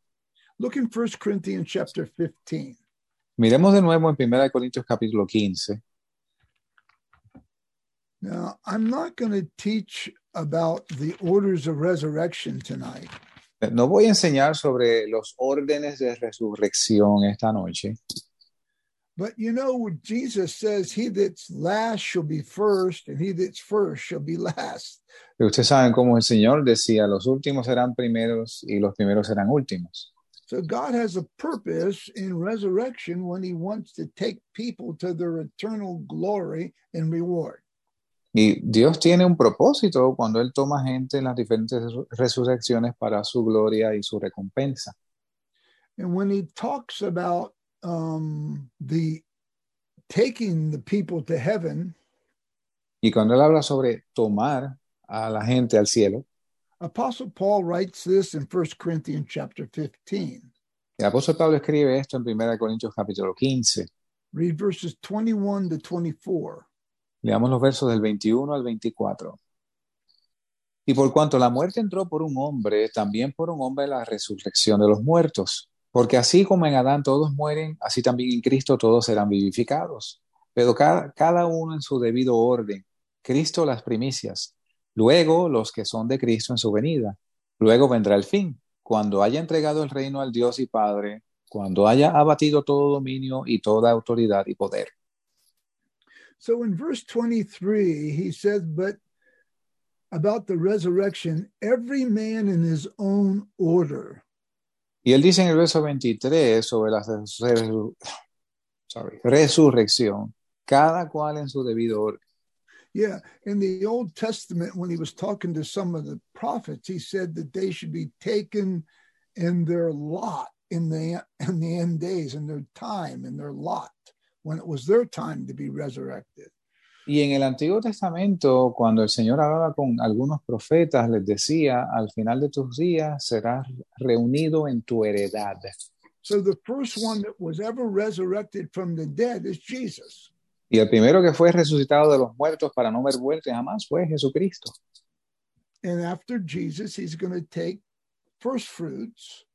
Look in 1 Corinthians chapter 15. Miremos de nuevo en 1 Corintios capítulo 15. Now, I'm not going to teach about the orders of resurrection tonight. No voy a enseñar sobre los órdenes de resurrección esta noche, But you know Jesus says, he that's last shall be first, and he that's first shall be last. pero ustedes saben cómo el Señor decía, los últimos serán primeros y los primeros serán últimos. So God has a purpose in resurrection when he wants to take people to their eternal glory and reward. Y Dios tiene un propósito cuando Él toma gente en las diferentes resu- resurrecciones para su gloria y su recompensa. And when he talks about um, the taking the people to heaven, Y cuando Él habla sobre tomar a la gente al cielo, Apostle Paul writes this in 1 Corinthians chapter 15. el apóstol Pablo escribe esto en 1 Corintios capítulo 15. Read verses 21 to 24. Leamos los versos del 21 al 24. Y por cuanto la muerte entró por un hombre, también por un hombre la resurrección de los muertos. Porque así como en Adán todos mueren, así también en Cristo todos serán vivificados. Pero cada, cada uno en su debido orden. Cristo las primicias, luego los que son de Cristo en su venida. Luego vendrá el fin, cuando haya entregado el reino al Dios y Padre, cuando haya abatido todo dominio y toda autoridad y poder. So in verse 23, he says, But about the resurrection, every man in his own order. Y él dice en el verso 23 sobre la resu- sorry, resurrección, cada cual en su debido orden. Yeah, in the Old Testament, when he was talking to some of the prophets, he said that they should be taken in their lot in the in the end days, in their time, in their lot, when it was their time to be resurrected. Y en el Antiguo Testamento, cuando el Señor hablaba con algunos profetas, les decía, al final de tus días serás reunido en tu heredad. So the first one that was ever resurrected from the dead is Jesus. Y el primero que fue resucitado de los muertos para no ver vuelta jamás fue Jesucristo. And after Jesus, he's going to take first fruits,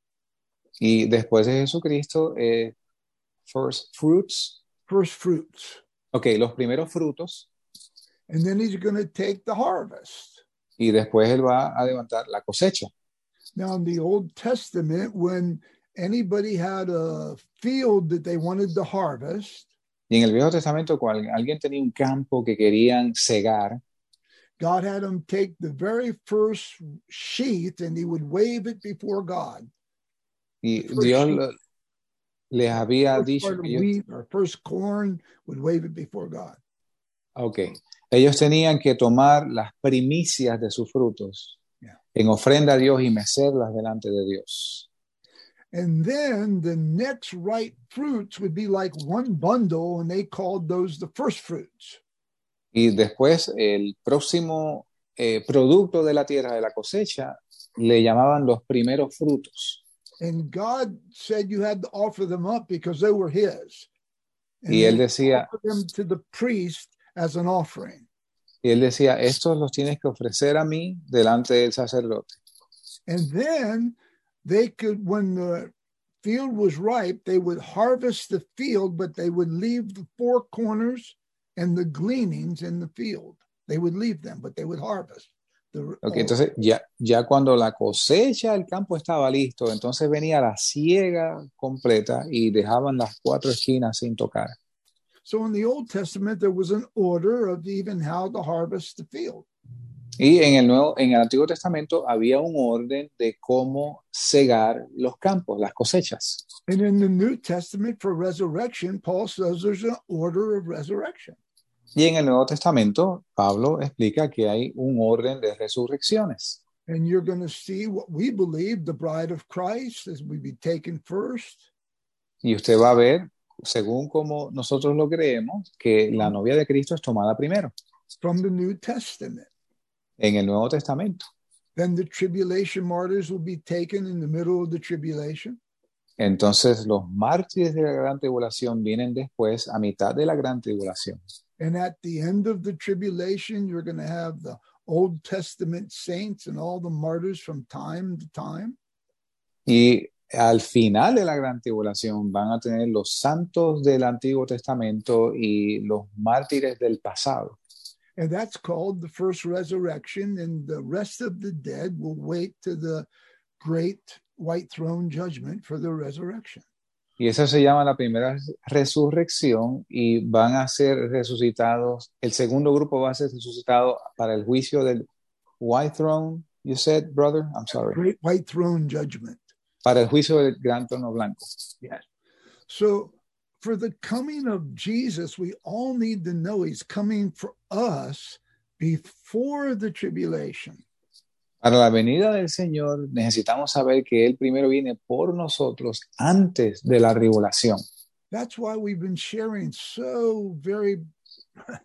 Y después de Jesucristo, eh, first fruits, first fruits, ok, los primeros frutos, and then he's going to take the harvest. y después Él va a levantar la cosecha. Now, in the Old Testament, when anybody had a field that they wanted to harvest, Y en el Viejo Testamento, cuando alguien tenía un campo que querían cegar, God had them take the very first sheath and he would wave it before God. y Dios les había First dicho ellos, wheat or first corn would wave it before God. ok, ellos tenían que tomar las primicias de sus frutos Yeah. en ofrenda a Dios y mecerlas delante de Dios. And then the next right fruits would be like one bundle, and they called those the first fruits. Y después el próximo eh, producto de la tierra, de la cosecha, le llamaban los primeros frutos. And God said you had to offer them up because they were His. And Y él decía, them to the priest as an offering. y él decía, estos los tienes que ofrecer a mí delante del sacerdote. And then they could, when the field was ripe, they would harvest the field, but they would leave the four corners and the gleanings in the field. They would leave them, but they would harvest. Ok, entonces ya, ya cuando la cosecha del campo estaba listo, entonces venía la siega completa y dejaban las cuatro esquinas sin tocar. so in the Old Testament, there was an order of even how to harvest the field. Y en el nuevo, en el Antiguo Testamento había un orden de cómo cegar los campos, las cosechas. And in the New Testament for resurrection, Paul says there's an order of resurrection. Y en el Nuevo Testamento, Pablo explica que hay un orden de resurrecciones. And you're going to see what we believe the bride of Christ is we be taken first. Y usted va a ver, según como nosotros lo creemos, que la novia de Cristo es tomada primero from the New Testament. en el Nuevo Testamento. Then the tribulation martyrs will be taken in the middle of the tribulation. Entonces los mártires de la gran tribulación vienen después a mitad de la gran tribulación. And at the end of the tribulation, you're going to have the Old Testament saints and all the martyrs from time to time. Y al final de la gran tribulación van a tener los santos del Antiguo Testamento y los mártires del pasado. And that's called the first resurrection. And the rest of the dead will wait to the great white throne judgment for the resurrection. Y eso se llama la primera resurrección y van a ser resucitados. El segundo grupo va a ser resucitado para el juicio del White Throne, you said, brother? I'm sorry. Great white throne judgment. Para el juicio del gran trono blanco. Yes. So, for the coming of Jesus, we all need to know he's coming for us before the tribulation. Para la venida del Señor necesitamos saber que Él primero viene por nosotros antes de la tribulación. That's why we've been sharing so very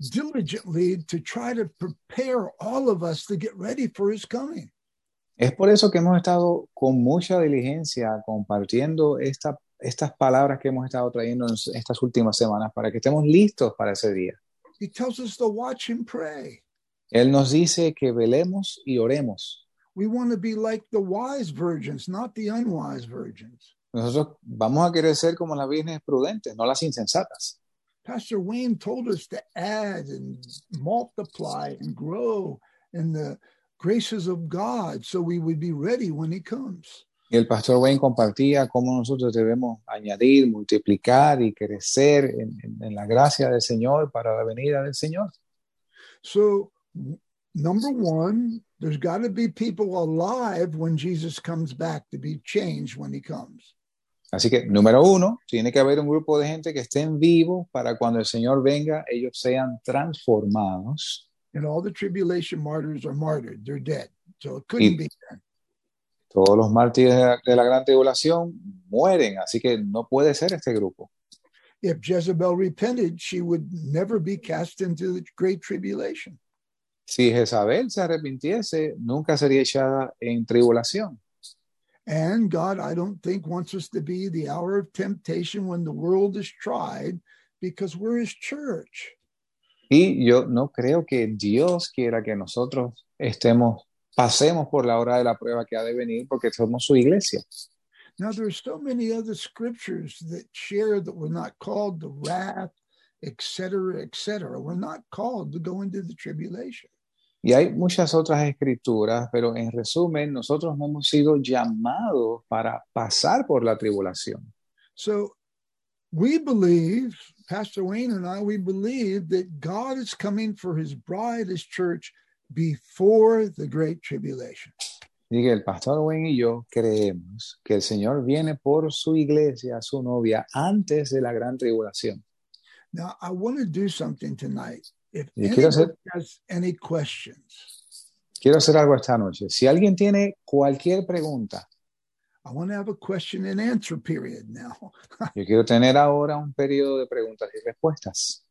diligently to try to prepare all of us to get ready for his coming. Es por eso que hemos estado con mucha diligencia compartiendo esta, estas palabras que hemos estado trayendo en estas últimas semanas para que estemos listos para ese día. He tells us to watch and pray. Él nos dice que velemos y oremos. We want to be like the wise virgins, not the unwise virgins. Nosotros vamos a querer ser como las vírgenes prudentes, no las insensatas. Pastor Wayne told us to add and multiply and grow in the graces of God so we would be ready when he comes. Y el pastor Wayne compartía cómo nosotros debemos añadir, multiplicar y crecer en, en- en la gracia del Señor para la venida del Señor. So, number one, there's got to be people alive when Jesus comes back to be changed when he comes. Así que, número uno, tiene que haber un grupo de gente que estén vivos para cuando el Señor venga, ellos sean transformados. And all the tribulation martyrs are martyred, they're dead. So it couldn't Y- be then. Todos los mártires de la, de la gran tribulación mueren, así que no puede ser este grupo. If Jezebel repented, she would never be cast into the great tribulation. Si Jezabel se arrepintiese, nunca sería echada en tribulación. And God, I don't think, wants us to be the hour of temptation when the world is tried because we're his church. Y yo no creo que Dios quiera que nosotros estemos, pasemos por la hora de la prueba que ha de venir porque somos su iglesia. Now, there's so many other scriptures that share that we're not called to wrath, etc., etc. We're not called to go into the tribulation. Y hay muchas otras escrituras, pero en resumen, nosotros no hemos sido llamados para pasar por la tribulación. So we believe, Pastor Wayne and I, we believe that God is coming for his bride, his church, before the great tribulation. Y que el pastor Wayne y yo creemos que el Señor viene por su iglesia, su novia, antes de la gran tribulación. Now, I want to do something tonight. If Y quiero hacer- has any questions, Quiero hacer algo esta noche. Si alguien tiene cualquier pregunta, I want to have a question and answer period now. yo quiero tener ahora un periodo de preguntas y respuestas.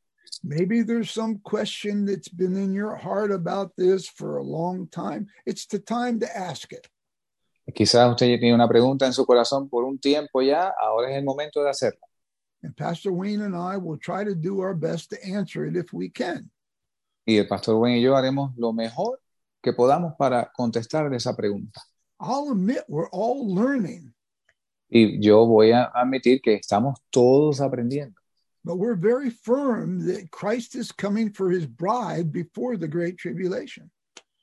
Maybe there's some question that's been in your heart about this for a long time. It's the time to ask it. Quizás usted tiene una pregunta en su corazón por un tiempo ya, ahora es el momento de hacerla. And Pastor Wayne and I will try to do our best to answer it if we can. Y el pastor Wayne y yo haremos lo mejor que podamos para contestar esa pregunta. I'll admit we're all learning, Y yo voy a admitir que estamos todos aprendiendo, but we're very firm that Christ is coming for his bride before the great tribulation.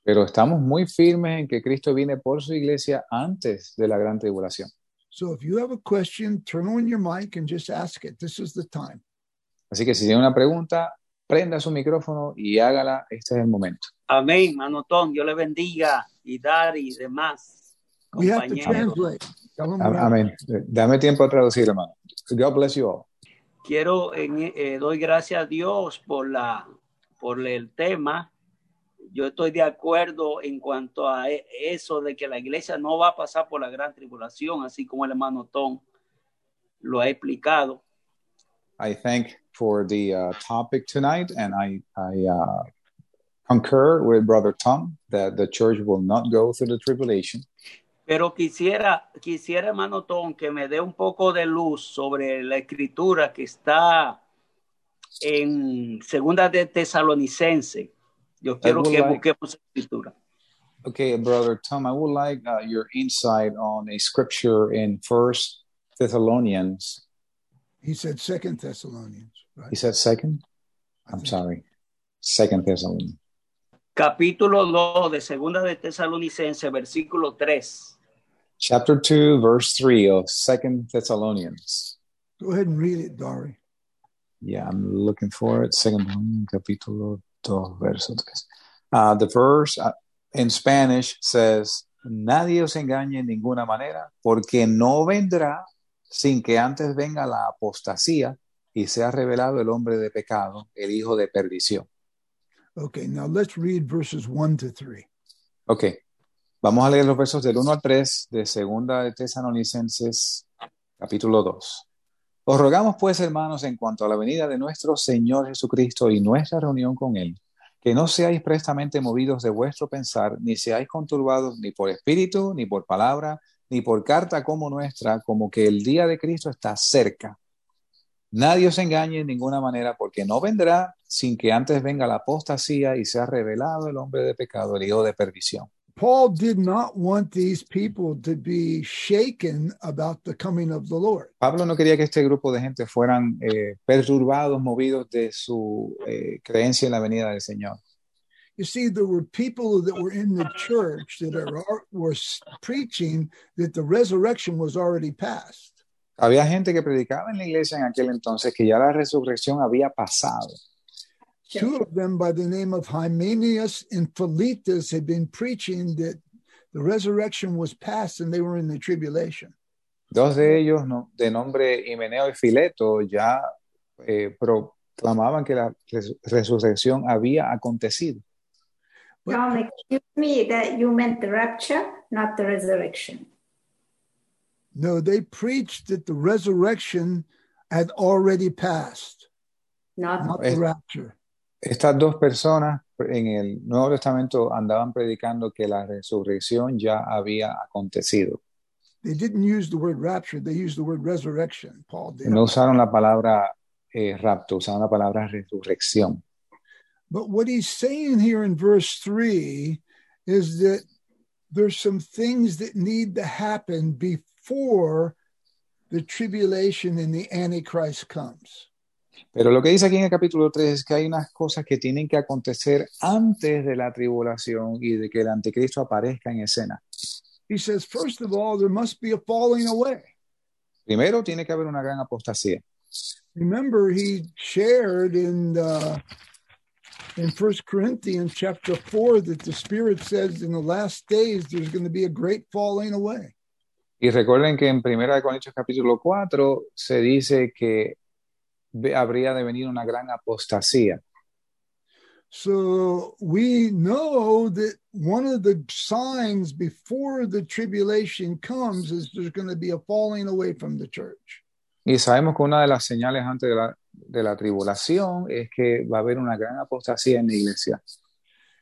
pero estamos muy firmes en que Cristo viene por su iglesia antes de la gran tribulación. So if you have a question, turn on your mic and just ask it. This is the time. Así que si tiene una pregunta, prenda su micrófono y hágala, este es el momento. Amén, manotón. Dios le bendiga y dar y demás. We have to compañeros. translate. Amén. Dame tiempo a traducir, hermano. God bless you all. Quiero, en- eh, doy gracias a Dios por, la, por el tema. Yo estoy de acuerdo en cuanto a e- eso de que la iglesia no va a pasar por la gran tribulación, así como el hermano Tom lo ha explicado. I thank for the uh, topic tonight, and I, I uh, concur with Brother Tom that the church will not go through the tribulation. Pero quisiera, quisiera, hermano Tom, que me dé un poco de luz sobre la escritura que está en Segunda de Tesalonicense. Yo quiero que like- busquemos escritura. Okay, Brother Tom, I would like uh, your insight on a scripture in First Thessalonians. He said Second Thessalonians, right? He said second. I'm sorry, Second Thessalonians. Capítulo 2 de Segunda de Tesalonicense, versículo 3. Chapter 2, verse 3 of Second Thessalonians. Go ahead and read it, Dari. Yeah, I'm looking for it. Second Thessalonians, capítulo 2, verso 3. Uh, the verse uh, in Spanish says, Nadie os engañe en ninguna manera, porque no vendrá sin que antes venga la apostasía y sea revelado el hombre de pecado, el hijo de perdición. Okay, now let's read verses 1 to 3. Ok, vamos a leer los versos del 1 al 3 de Segunda de Tesalonicenses, capítulo 2. Os rogamos pues, hermanos, en cuanto a la venida de nuestro Señor Jesucristo y nuestra reunión con Él, que no seáis prestamente movidos de vuestro pensar, ni seáis conturbados ni por espíritu, ni por palabra, ni por carta como nuestra, como que el día de Cristo está cerca. Nadie os engañe en ninguna manera, porque no vendrá sin que antes venga la apostasía y sea revelado el hombre de pecado, el hijo de perdición. Paul did not want these people to be shaken about the coming of the Lord. Pablo no quería que este grupo de gente fueran eh, perturbados, movidos de su eh, creencia en la venida del Señor. You see, there were people that were in the church that are, were preaching that the resurrection was already past. Había gente que predicaba en la iglesia en aquel entonces que ya la resurrección había pasado. Two of them, by the name of Hymenaeus and Philetus, had been preaching that the resurrection was past and they were in the tribulation. Dos de ellos, no, de nombre Himeneo y Fileto, ya eh, proclamaban que la res resurrección había acontecido. John, excuse me, that you meant the rapture, not the resurrection. No, they preached that the resurrection had already passed, Not, not the rapture. Estas dos personas en el Nuevo Testamento andaban predicando que la resurrección ya había acontecido. They didn't use the word rapture, they used the word resurrection, Paul did. No usaron la palabra eh, rapto, usaron la palabra resurrección. But what he's saying here in verse 3 is that there's some things that need to happen before the tribulation and the Antichrist comes. Pero lo que dice aquí en el capítulo 3 es que hay unas cosas que tienen que acontecer antes de la tribulación y de que el anticristo aparezca en escena. He says, first of all, there must be a falling away. Primero tiene que haber una gran apostasía. Remember, he shared in uh, in First Corinthians chapter four that the Spirit says in the last days there's going to be a great falling away. Y recuerden que en 1 Corintios capítulo 4 se dice que habría de venir una gran apostasía. So we know that one of the signs before the tribulation comes is there's going to be a falling away from the church. Y sabemos que una de las señales antes de la, de la tribulación es que va a haber una gran apostasía en la iglesia.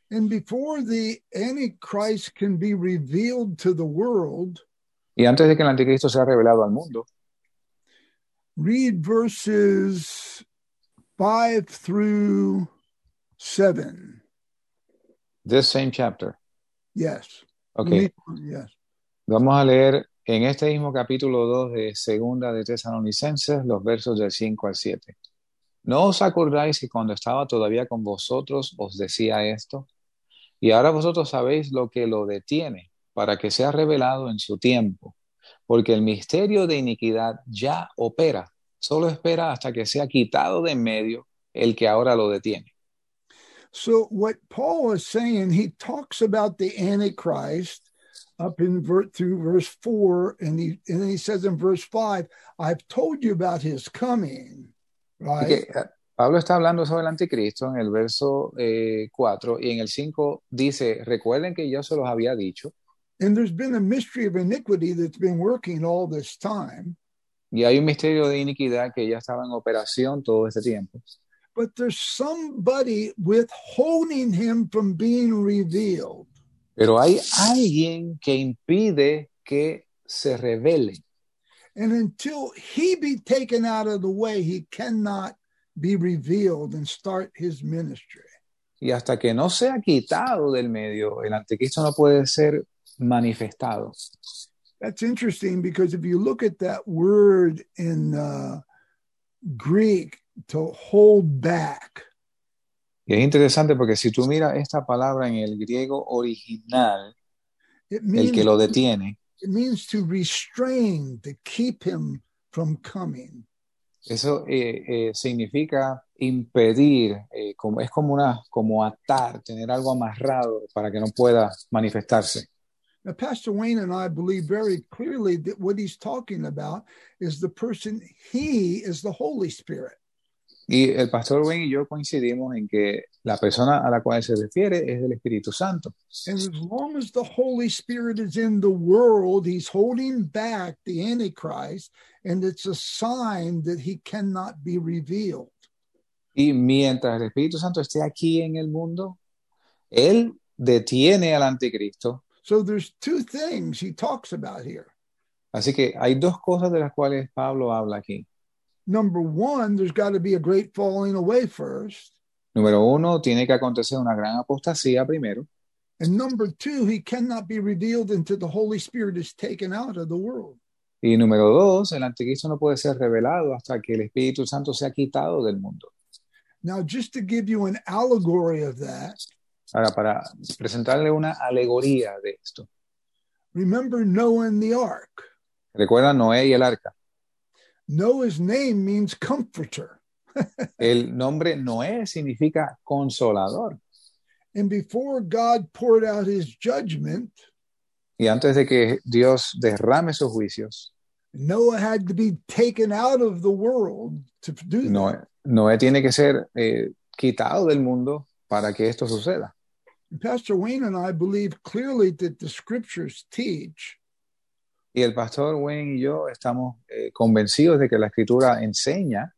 And before the Antichrist can be revealed to the world, Y antes de que el anticristo sea revelado al mundo, read verses five through seven. this same chapter. Yes. Ok, Yes. vamos a leer en este mismo capítulo 2 de Segunda de Tesalonicenses los versos del 5 al 7. ¿No os acordáis que cuando estaba todavía con vosotros os decía esto? Y ahora vosotros sabéis lo que lo detiene, para que sea revelado en su tiempo, porque el misterio de iniquidad ya opera, solo espera hasta que sea quitado de en medio el que ahora lo detiene. So what Paul is saying, he talks about the Antichrist up in through verse four, and he and he says in verse five, "I've told you about his coming." Right. eh, Pablo está hablando sobre el anticristo en el verso 4 y en el 5 dice, recuerden que yo se los había dicho And there's been a mystery of iniquity that's been working all this time, y hay un misterio de iniquidad que ya estaba en operación todo este tiempo. but there's somebody withholding him from being revealed. Pero hay alguien que impide que se revele And until he be taken out of the way, he cannot be revealed and start his ministry. y hasta que no sea quitado del medio, el anticristo no puede ser manifestado. That's interesting because if you look at that word in uh, Greek to hold back, Y es interesante porque si tú miras esta palabra en el griego original, it el means que lo detiene, it means to restrain, to keep him from coming. Eso eh, eh, significa impedir, eh, como, es como, una, como atar, tener algo amarrado para que no pueda manifestarse. Now, Pastor Wayne and I believe very clearly that what he's talking about is the person, he is the Holy Spirit. Y el pastor Wayne y yo coincidimos en que la persona a la cual se refiere es el Espíritu Santo. And as long as the Holy Spirit is in the world, he's holding back the Antichrist, and it's a sign that he cannot be revealed. Y mientras el Espíritu Santo esté aquí en el mundo, Él detiene al anticristo. So there's two things he talks about here. Así que hay dos cosas de las cuales Pablo habla aquí. Number one, there's got to be a great falling away first. Número uno, tiene que acontecer una gran apostasía primero. And number two, he cannot be revealed until the Holy Spirit is taken out of the world. Y número dos, el anticristo no puede ser revelado hasta que el Espíritu Santo sea quitado del mundo. Now, just to give you an allegory of that, Ahora, para presentarle una alegoría de esto. Remember Noah and the ark. Recuerda Noé y el arca. Noah's name means comforter. El nombre Noé significa consolador. And before God poured out his judgment, Y antes de que Dios derrame sus juicios, Noah had to be taken out of the world to do. Noé, Noé tiene que ser eh, quitado del mundo para que esto suceda. Pastor Wayne and I believe clearly that the scriptures teach Y el pastor Wayne y yo estamos eh, convencidos de que la escritura enseña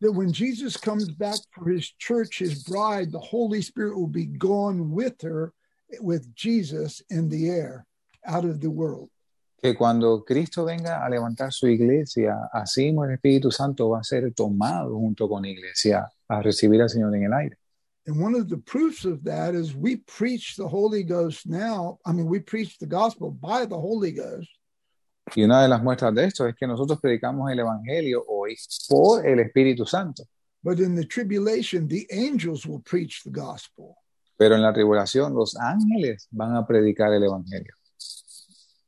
that when Jesus comes back for his church, his bride, the Holy Spirit will be gone with her, with Jesus in the air, out of the world. que cuando Cristo venga a levantar su iglesia, así mismo el Espíritu Santo va a ser tomado junto con la iglesia a recibir al Señor en el aire. And one of the proofs of that is we preach the Holy Ghost now. I mean, we preach the gospel by the Holy Ghost, Y una de las muestras de esto es que nosotros predicamos el Evangelio hoy por el Espíritu Santo, but in the tribulation, the angels will preach the gospel. pero en la tribulación los ángeles van a predicar el Evangelio.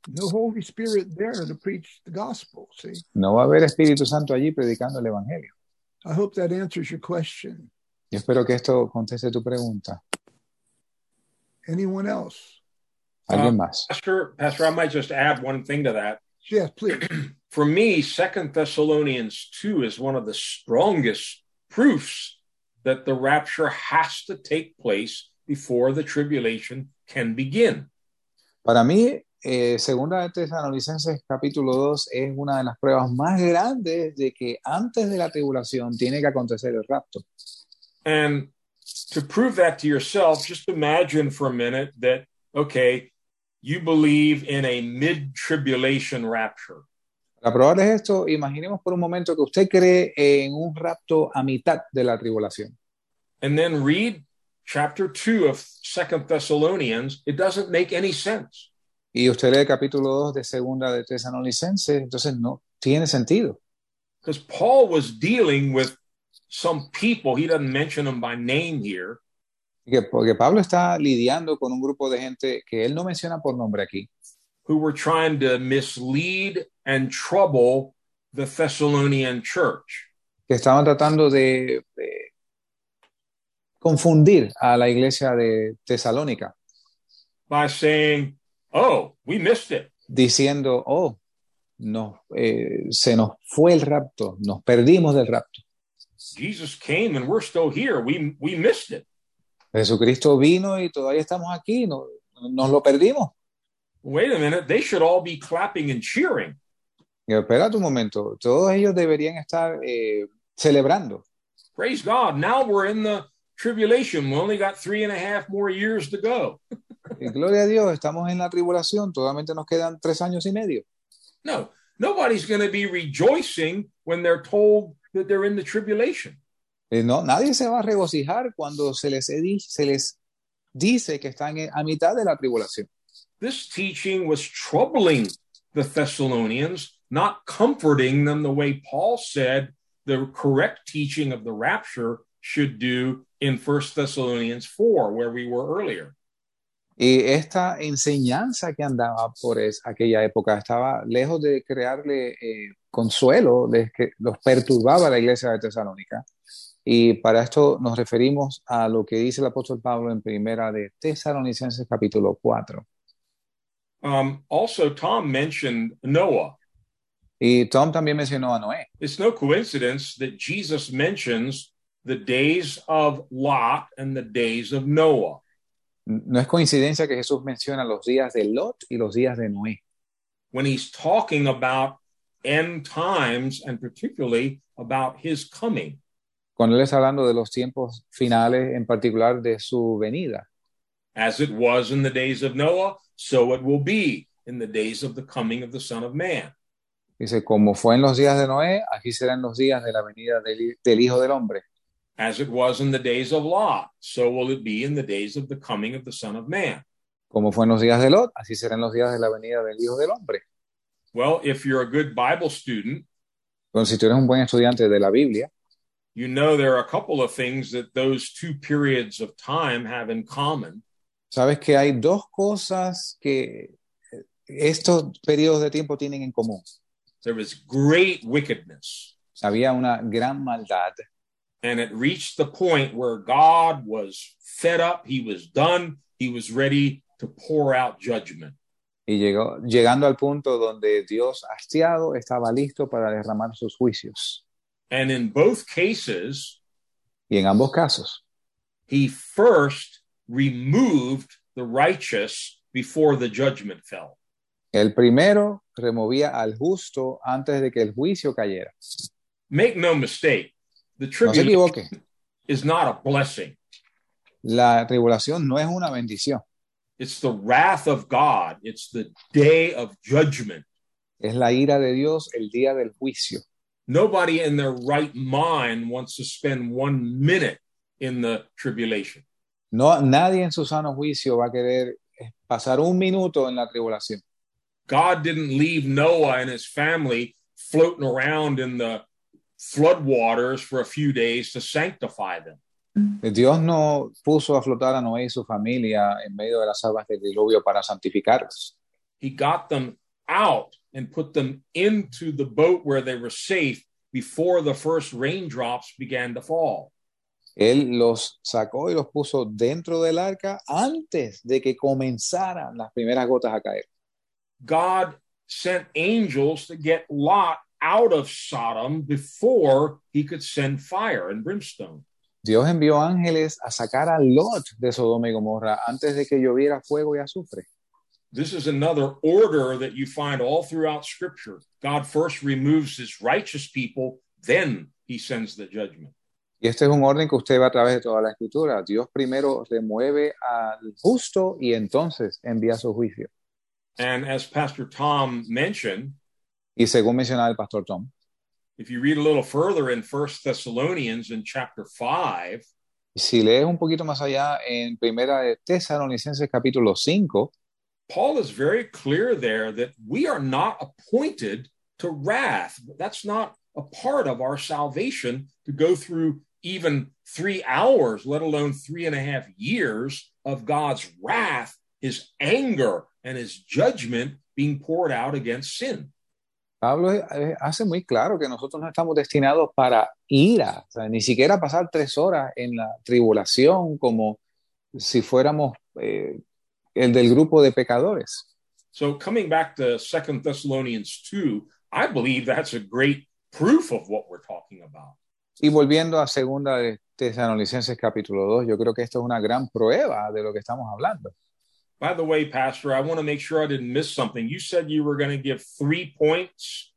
No Holy Spirit there to preach the gospel. See, No va a haber Espíritu Santo allí predicando el Evangelio. I hope that answers your question. Yo espero que esto conteste tu pregunta. Anyone else? ¿Alguien Uh, más? Pastor, Pastor, I might just add one thing to that. Yes, please. For me, Second Thessalonians 2 is one of the strongest proofs that the rapture has to take place before the tribulation can begin. Para mí, eh, Segunda de Tesalonicenses capítulo 2 es una de las pruebas más grandes de que antes de la tribulación tiene que acontecer el rapto. And to prove that to yourself, just imagine for a minute that, okay, you believe in a mid tribulation rapture. Para probarles esto, imaginemos por un momento que usted cree en un rapto a mitad de la tribulación. And then read chapter 2 of Second Thessalonians. It doesn't make any sense. Y usted lee el capítulo 2 de Segunda de Tesalonicenses, entonces no tiene sentido. because Paul was dealing with some people, he doesn't mention them by name here, que- Porque Pablo está lidiando con un grupo de gente que él no menciona por nombre aquí, who were trying to mislead and trouble the Thessalonian church. que estaban tratando de, de confundir a la iglesia de Tesalónica, by saying, Oh, we missed it. diciendo, oh, no, eh, se nos fue el rapto, nos perdimos del rapto. Jesus came and we're still here. We, we missed it. Jesucristo vino y todavía estamos aquí, no, nos lo perdimos. Wait a minute. They should all be clapping and cheering. Y espérate un momento, todos ellos deberían estar eh, celebrando. Praise God. Now we're in the tribulation. We only got three and a half more years to go. Y gloria a Dios, estamos en la tribulación, todavía nos quedan tres años y medio. No, nobody's going to be rejoicing when they're told that they're in the tribulation. Eh, no, nadie se va a regocijar cuando se les, se les dice que están a mitad de la tribulación. This teaching was troubling the Thessalonians, not comforting them the way Paul said the correct teaching of the rapture should do in 1 Thessalonians 4, where we were earlier. Y esta enseñanza que andaba por es- aquella época estaba lejos de crearle eh, consuelo, de que los perturbaba la iglesia de Tesalónica. Y para esto nos referimos a lo que dice el apóstol Pablo en primera de Tesalonicenses capítulo 4. Um, also, Tom mentioned Noah. Y Tom también mencionó a Noé. It's no coincidence that Jesus mentions the days of Lot and the days of Noah. No es coincidencia que Jesús menciona los días de Lot y los días de Noé. when he's talking about end times and particularly about his coming. Cuando él está hablando de los tiempos finales, en particular de su venida. As it was in the days of Noah, so it will be in the days of the coming of the Son of Man. Dice, como fue en los días de Noé, aquí serán los días de la venida del, del Hijo del Hombre. As it was in the days of Lot, so will it be in the days of the coming of the Son of Man. Como fue en los días de Lot, así serán los días de la venida del Hijo del Hombre. Well, if you're a good Bible student, Entonces, si tú eres un buen estudiante de la Biblia, you know there are a couple of things that those two periods of time have in common. Sabes que hay dos cosas que estos periodos de tiempo tienen en común. There was great wickedness, Había una gran maldad and it reached the point where God was fed up, he was done, he was ready to pour out judgment. y llegó, llegando al punto donde Dios, hastiado, estaba listo para derramar sus juicios. And in both cases, Y en ambos casos, he first removed the righteous before the judgment fell. el primero removía al justo antes de que el juicio cayera. Make no mistake, the No se tribulation equivoque, is not a blessing. la tribulación no es una bendición, It's the wrath of God. It's the day of judgment. es la ira de Dios el día del juicio. Nobody in their right mind wants to spend one minute in the tribulation. No, nadie en su sano juicio va a querer eh, pasar un minuto en la tribulación. God didn't leave Noah and his family floating around in the floodwaters for a few days to sanctify them. Mm. Dios no puso a flotar a Noé y su familia en medio de las aguas del diluvio para santificarlos. He got them out and put them into the boat where they were safe before the first raindrops began to fall. Él los sacó y los puso dentro del arca antes de que comenzaran las primeras gotas a caer. God sent angels to get Lot out of Sodom before he could send fire and brimstone. Dios envió ángeles a sacar a Lot de Sodoma y Gomorra antes de que lloviera fuego y azufre. This is another order that you find all throughout Scripture. God first removes his righteous people, then he sends the judgment. Y este es un orden que usted va a través de toda la escritura. Dios primero remueve al justo y entonces envía su juicio. And as Pastor Tom mentioned, Y según mencionaba el pastor Tom, if you read a little further in First Thessalonians in chapter 5, si lees un poquito más allá en Primera de Tesalonicenses capítulo 5, Paul is very clear there that we are not appointed to wrath. That's not a part of our salvation to go through even three hours, let alone three and a half years of God's wrath, his anger, and his judgment being poured out against sin. Pablo eh, hace muy claro que nosotros no estamos destinados para ira, o sea, ni siquiera pasar tres horas en la tribulación como si fuéramos eh, el del grupo de pecadores. So coming back to Second Thessalonians 2, I believe that's a great proof of what we're talking about. Y volviendo a segunda de Tesalonicenses capítulo 2, yo creo que esto es una gran prueba de lo que estamos hablando. By the way, Pastor, I want to make sure I didn't miss something. You said you were going to give three points.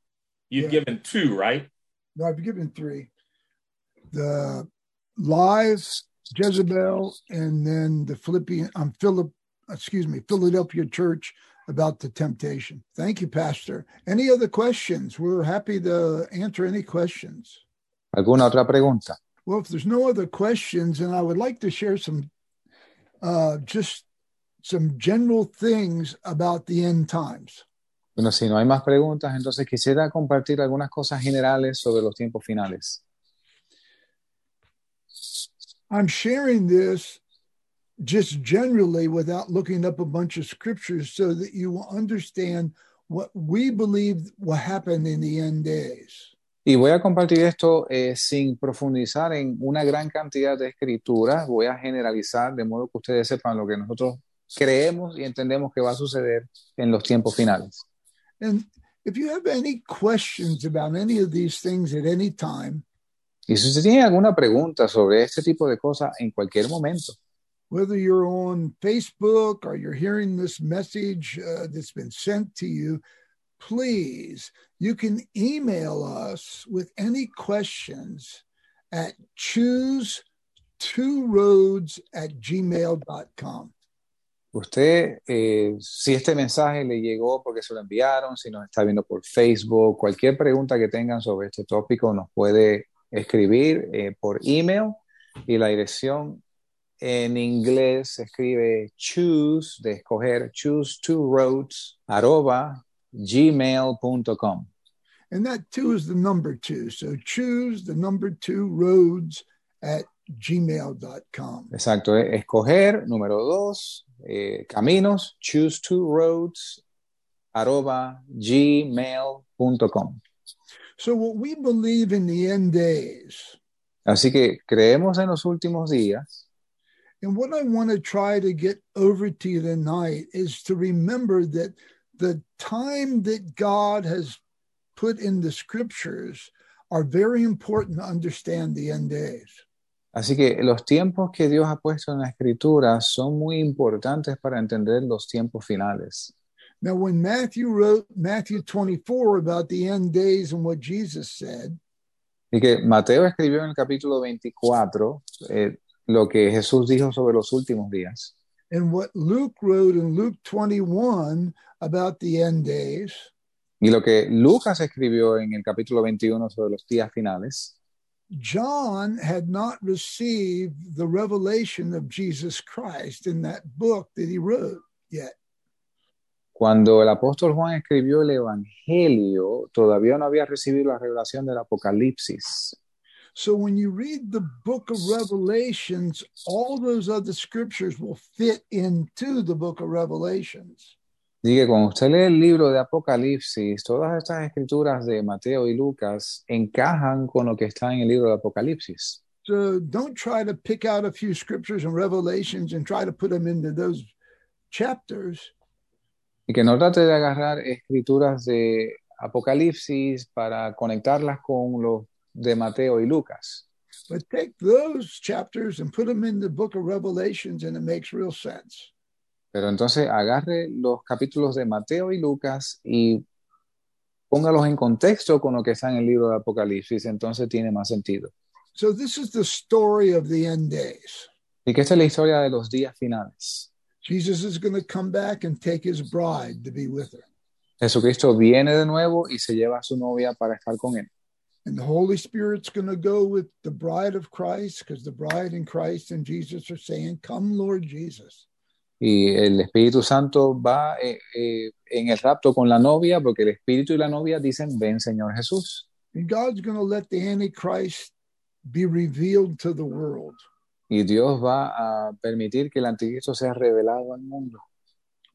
You've Yeah. given two, right? No, I've given three. The lies, Jezebel, and then the Philippian, um, Philip, excuse me, Philadelphia church about the temptation. Thank you, Pastor. Any other questions? We're happy to answer any questions. ¿Alguna otra pregunta? Well, if there's no other questions, and I would like to share some, uh, just some general things about the end times. Bueno, si no hay más preguntas, entonces quisiera compartir algunas cosas generales sobre los tiempos finales. I'm sharing this just generally without looking up a bunch of scriptures so that you will understand what we believe will happen in the end days. Y voy a compartir esto eh, sin profundizar en una gran cantidad de escrituras. Voy a generalizar de modo que ustedes sepan lo que nosotros creemos y entendemos que va a suceder en los tiempos finales. And if you have any questions about any of these things at any time, Y si usted tiene alguna pregunta sobre este tipo de cosas en cualquier momento, whether you're on Facebook or you're hearing this message uh, that's been sent to you, please, you can email us with any questions at choose two roads at gmail.com. usted, eh, si este mensaje le llegó porque se lo enviaron, si nos está viendo por Facebook, cualquier pregunta que tengan sobre este tópico nos puede escribir eh, por email y la dirección en inglés se escribe choose, de escoger, choose two roads, arroba gmail.com. And that two is the number two. So choose the number two roads at gmail.com. Exacto, eh, escoger, número dos, eh, caminos, choose two roads, arroba gmail.com. So, what we believe in the end days, Así que creemos en los últimos días and what I want to try to get over to you tonight is to remember that the time that God has put in the scriptures are very important to understand the end days. Así que los tiempos que Dios ha puesto en la escritura son muy importantes para entender los tiempos finales. Now, when Matthew wrote Matthew 24 about the end days and what Jesus said, Y que Mateo escribió en el capítulo 24 eh, lo que Jesús dijo sobre los últimos días. and what Luke wrote in Luke 21 about the end days, Y lo que Lucas escribió en el capítulo 21 sobre los días finales, John had not received the revelation of Jesus Christ in that book that he wrote yet. cuando el apóstol Juan escribió el Evangelio, todavía no había recibido la revelación del Apocalipsis. So when you read the book of Revelations, all those other scriptures will fit into the book of Revelations. Así que cuando usted lee el libro de Apocalipsis, todas estas escrituras de Mateo y Lucas encajan con lo que está en el libro de Apocalipsis. So don't try to pick out a few scriptures and Revelations and try to put them into those chapters. Y que no trate de agarrar escrituras de Apocalipsis para conectarlas con los de Mateo y Lucas. But take those chapters and put them in the book of Revelations, and it makes real sense. Pero entonces agarre los capítulos de Mateo y Lucas y póngalos en contexto con lo que está en el libro de Apocalipsis, entonces tiene más sentido. So this is the story of the end days. Y que esta es la historia de los días finales. Jesus is going to come back and take his bride to be with her. Jesucristo viene de nuevo y se lleva a su novia para estar con él. And the Holy Spirit's going to go with the bride of Christ because the bride and Christ and Jesus are saying, Come, Lord Jesus. Y el Espíritu Santo va eh, eh, en el rapto con la novia porque el Espíritu y la novia dicen, ven Señor Jesús. And God's going to let the Antichrist be revealed to the world. Y Dios va a permitir que el anticristo sea revelado al mundo.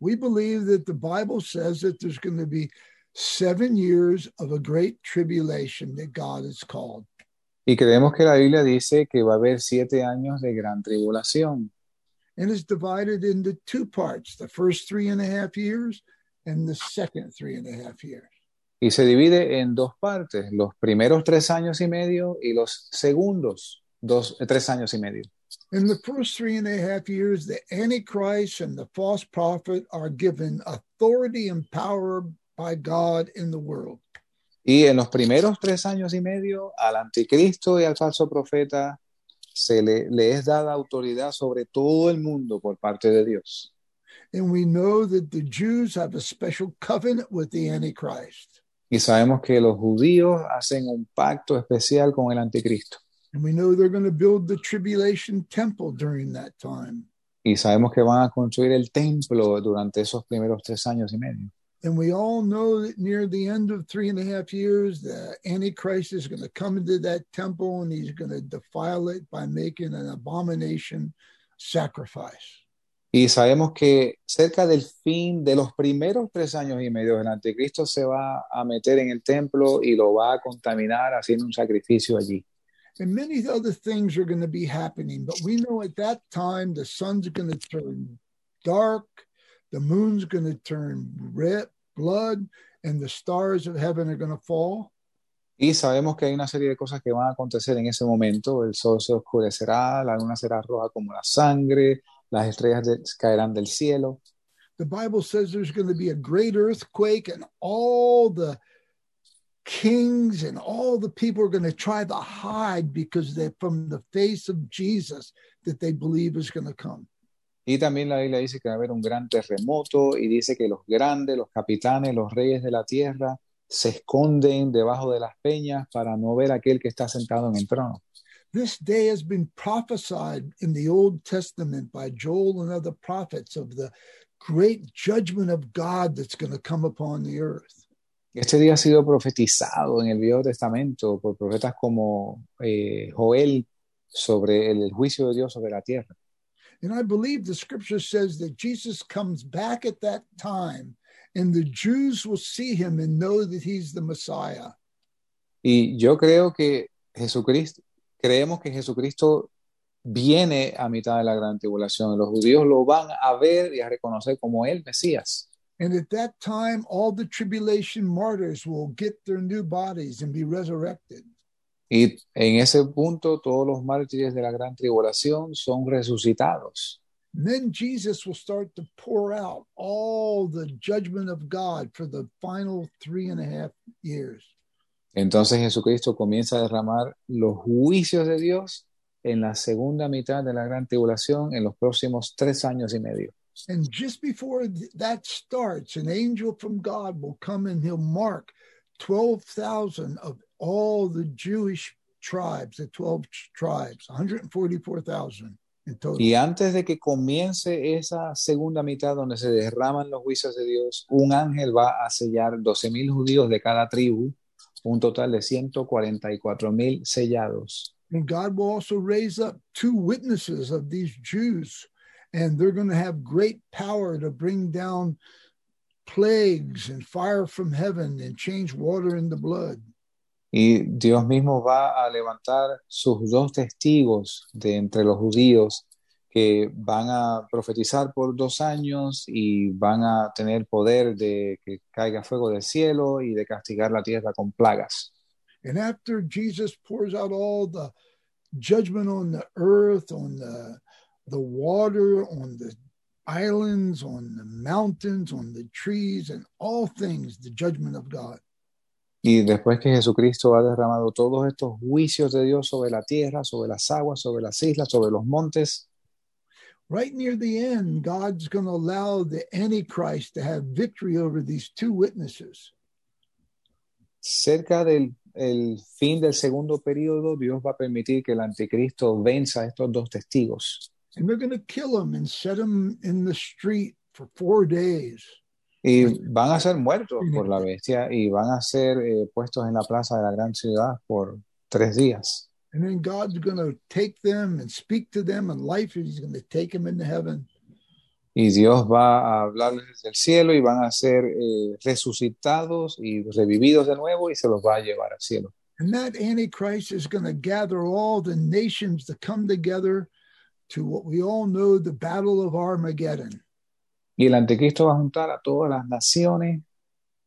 We believe that the Bible says that there's going to be seven years of a great tribulation that God has called. Y creemos que la Biblia dice que va a haber siete años de gran tribulación. And it's divided into two parts the first three and a half years and the second three and a half years. Y se divide en dos partes, los primeros tres años y medio y los segundos dos, tres años y medio. In the first three and a half years, the Antichrist and the false prophet are given authority and power by God in the world. Y en los primeros tres años y medio, al anticristo y al falso profeta se le, le es dada autoridad sobre todo el mundo por parte de Dios. And we know that the Jews have a special covenant with the Antichrist. Y sabemos que los judíos hacen un pacto especial con el anticristo. And we know they're going to build the tribulation temple during that time. Y sabemos que van a construir el templo durante esos primeros tres años y medio. And we all know that near the end of three and a half years, the Antichrist is going to come into that temple and he's going to defile it by making an abomination sacrifice. Y sabemos que cerca del fin de los primeros tres años y medio, el anticristo se va a meter en el templo y lo va a contaminar haciendo un sacrificio allí. And many other things are going to be happening. But we know at that time the sun's going to turn dark, the moon's going to turn red, blood, and the stars of heaven are going to fall. Y sabemos que hay una serie de cosas que van a acontecer en ese momento. El sol se oscurecerá, la luna será roja como la sangre, las estrellas de- caerán del cielo. The Bible says there's going to be a great earthquake, and all the kings and all the people are going to try to hide because they're from the face of Jesus that they believe is going to come. Y también la Biblia dice que va a haber un gran terremoto y dice que los grandes, los capitanes, los reyes de la tierra se esconden debajo de las peñas para no ver a aquel que está sentado en el trono. This day has been prophesied in the Old Testament by Joel and other prophets of the great judgment of God that's going to come upon the earth. Este día ha sido profetizado en el Viejo Testamento por profetas como eh, Joel sobre el, el juicio de Dios sobre la tierra. And I believe the scripture says that Jesus comes back at that time and the Jews will see him and know that he's the Messiah. Y yo creo que Jesucristo, creemos que Jesucristo viene a mitad de la gran tribulación. Los judíos lo van a ver y a reconocer como el Mesías. And at that time, all the tribulation martyrs will get their new bodies and be resurrected. Y en ese punto todos los mártires de la gran tribulación son resucitados. Then Jesus will start to pour out all the judgment of God for the final three and a half years. Entonces Jesucristo comienza a derramar los juicios de Dios en la segunda mitad de la gran tribulación en los próximos tres años y medio. And just before th- that starts, an angel from God will come and he'll mark 12,000 of all the Jewish tribes, the 12 tribes, 144,000 in total. Y antes de que comience esa segunda mitad donde se derraman los juicios de Dios, un ángel va a sellar 12.000 judíos de cada tribu, un total de 144.000 sellados. And God will also raise up two witnesses of these Jews, and they're going to have great power to bring down plagues and fire from heaven and change water into blood. Y Dios mismo va a levantar sus dos testigos de entre los judíos que van a profetizar por dos años y van a tener poder de que caiga fuego del cielo y de castigar la tierra con plagas. And after Jesus pours out all the judgment on the earth, on the, the water, on the islands, on the mountains, on the trees, and all things, the judgment of God. Y después que Jesucristo ha derramado todos estos juicios de Dios sobre la tierra, sobre las aguas, sobre las islas, sobre los montes, Right near the end, God's going to allow the Antichrist to have victory over these two witnesses. cerca del el fin del segundo periodo, Dios va a permitir que el anticristo venza a estos dos testigos. And they're going to kill them and set them in the street for four days. Y van a ser muertos por la bestia y van a ser eh, puestos en la plaza de la gran ciudad por tres días. And then God's going to take them and speak to them, and life is going to take them into heaven. Y Dios va a hablarles desde el cielo y van a ser eh, resucitados y revividos de nuevo y se los va a llevar al cielo. And that Antichrist is going to gather all the nations to come together to what we all know the Battle of Armageddon. Y el anticristo va a juntar a todas las naciones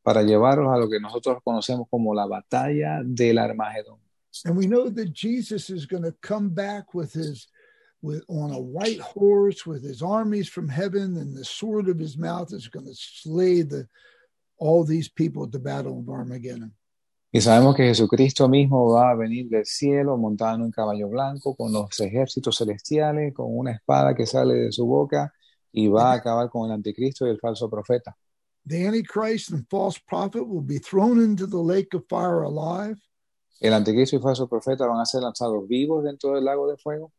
para llevarlos a lo que nosotros conocemos como la batalla del Armagedón. And we know that Jesus is going to come back with his with on a white horse with his armies from heaven and the sword of his mouth is going to slay the all these people at the battle of Armageddon. Y sabemos que Jesucristo mismo va a venir del cielo montado en un caballo blanco con los ejércitos celestiales, con una espada que sale de su boca y va a acabar con el anticristo y el falso profeta. The Antichrist and false prophet will be thrown into the lake of fire alive. El anticristo y falso profeta van a ser lanzados vivos dentro del lago de fuego.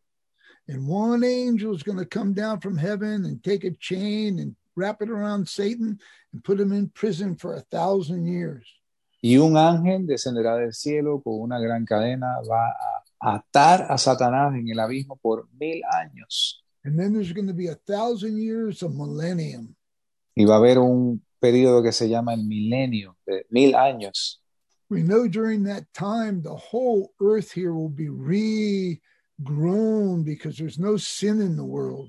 And one angel is going to come down from heaven and take a chain and wrap it around Satan and put him in prison for a thousand years. Y un ángel descenderá del cielo con una gran cadena, va a atar a Satanás en el abismo por mil años. And then there's going to be a thousand years of millennium. Y va a haber un periodo que se llama el milenio, de mil años. We know during that time, the whole earth here will be regrown because there's no sin in the world.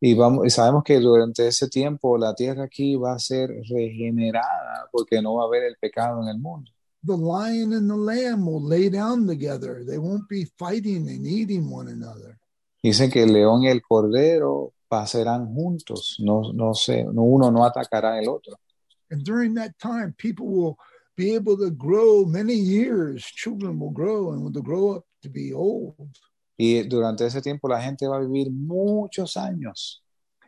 Y, vamos, y sabemos que durante ese tiempo la tierra aquí va a ser regenerada porque no va a haber el pecado en el mundo. The lion and the lamb will lay down together. They won't be fighting and eating one another. Dicen que el león y el cordero pasarán juntos, no, no sé, no, uno no atacará al otro. And during that time, people will be able to grow many years. Children will grow and will grow up to be old. Y durante ese tiempo la gente va a vivir muchos años.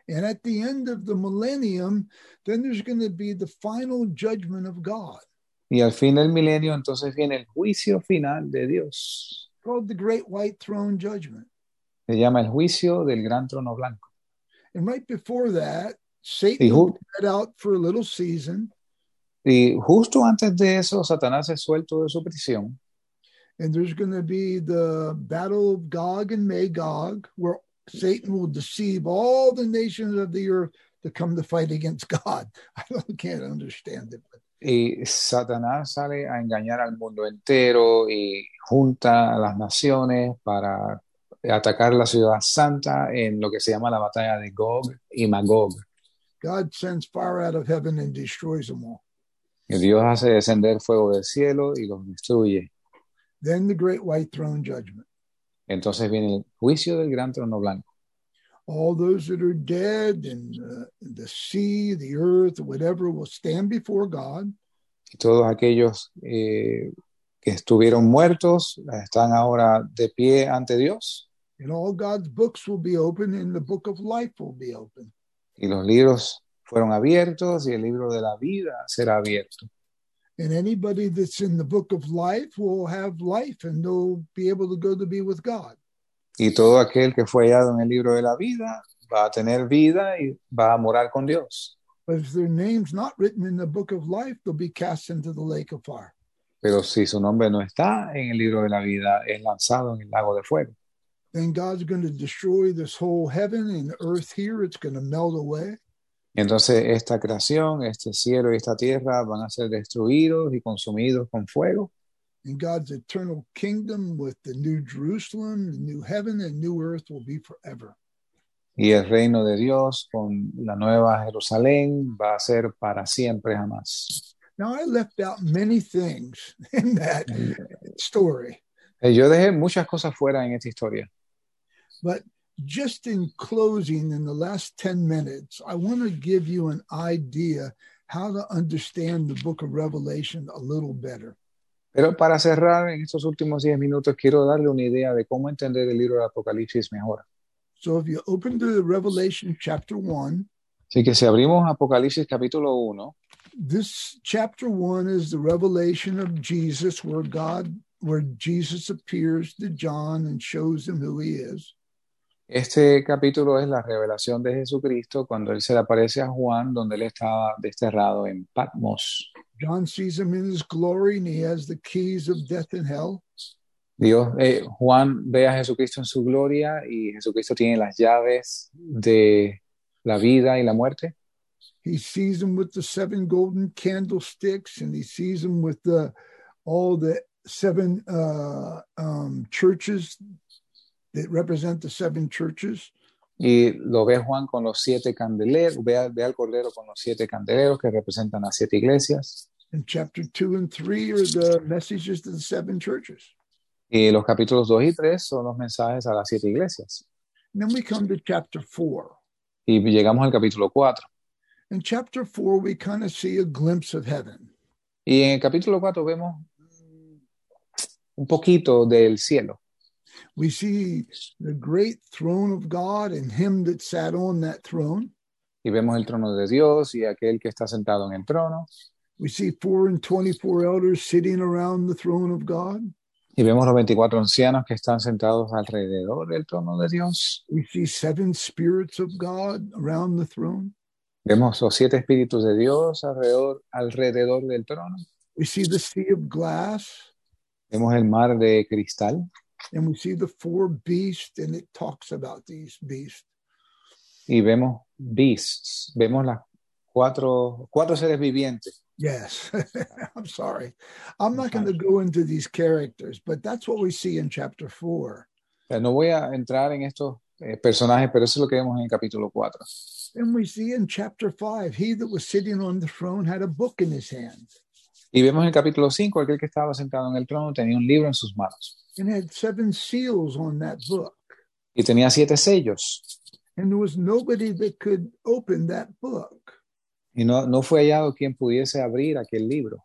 And at the end of the millennium, then there's going to be the final judgment of God Y al fin del milenio entonces viene el juicio final de Dios. called the Great White Throne Judgment. Se llama el juicio del gran trono blanco. And right before that, Satan out for a little season. Y justo antes de eso, Satanás es suelto de su prisión. And there's going to be the battle of Gog and Magog, where Satan will deceive all the nations of the earth to come to fight against God. I don't, can't understand it. But Y Satanás sale a engañar al mundo entero y junta a las naciones para atacar la ciudad santa en lo que se llama la batalla de Gog y Magog. God sends fire out of heaven and destroys them all. Dios hace descender fuego del cielo y los destruye. Then the great white throne judgment. Entonces viene el juicio del gran trono blanco. All those that are dead and uh, the sea, the earth, whatever will stand before God. Y todos aquellos eh, que estuvieron muertos están ahora de pie ante Dios. And all God's books will be open, and the book of life will be open. Y los libros fueron abiertos y el libro de la vida será abierto. And anybody that's in the book of life will have life, and they'll be able to go to be with God. Y todo aquel que fue hallado en el libro de la vida va a tener vida y va a morar con Dios. But if their name's not written in the book of life, they'll be cast into the lake of fire. Pero si su nombre no está en el libro de la vida, es lanzado en el lago de fuego. Then God's going to destroy this whole heaven and earth here. It's going to melt away. Entonces esta creación, este cielo y esta tierra van a ser destruidos y consumidos con fuego. And God's eternal kingdom with the new Jerusalem, the new heaven, and new earth will be forever. Y el reino de Dios con la nueva Jerusalén va a ser para siempre jamás. Now, I left out many things in that story, Eh, Yo dejé muchas cosas fuera en esta historia, but just in closing, in the last 10 minutes, I want to give you an idea how to understand the book of Revelation a little better. pero para cerrar en estos últimos 10 minutos quiero darle una idea de cómo entender el libro del Apocalipsis mejor. So, if you open to Revelation chapter 1, Así que si abrimos Apocalipsis capítulo 1, this chapter 1 is the revelation of Jesus, where God, where Jesus appears to John and shows him who he is. Este capítulo es la revelación de Jesucristo cuando él se le aparece a Juan donde él estaba desterrado en Patmos. John sees him in his glory, and he has the keys of death and hell. Dios, eh, Juan ve a Jesucristo en su gloria y Jesucristo tiene las llaves de la vida y la muerte. He sees him with the seven golden candlesticks, and he sees him with the all the seven uh, um, churches that represent the seven churches. Y lo ve Juan con los siete candeleros, ve, ve al Cordero con los siete candeleros que representan las siete iglesias. And chapter two and three are the messages to the seven churches. Y los capítulos 2 y 3 son los mensajes a las siete iglesias. And then we come to chapter four. Y llegamos al capítulo 4. In chapter four, we kind of see a glimpse of heaven. Y en el capítulo 4 vemos un poquito del cielo. We see the great throne of God and him that sat on that throne. Y vemos el trono de Dios y aquel que está sentado en el trono. We see four and twenty-four elders sitting around the throne of God. Y vemos los 24 ancianos que están sentados alrededor del trono de Dios. We see seven spirits of God around the throne. Vemos los siete espíritus de Dios alrededor, alrededor del trono. We see the sea of glass, Vemos el mar de cristal and we see the four beasts, and it talks about these beasts. y vemos beasts. Vemos las cuatro, cuatro seres vivientes. Yes, I'm sorry. I'm not going to go into these characters, but that's what we see in chapter four. No voy a entrar en estos eh, personajes, pero eso es lo que vemos en el capítulo 4. And we see in chapter five, he that was sitting on the throne had a book in his hand Y vemos en el capítulo 5, aquel que estaba sentado en el trono tenía un libro en sus manos and had seven seals on that book. y tenía siete sellos. And there was nobody that could open that book. Y no, no fue hallado quien pudiese abrir aquel libro.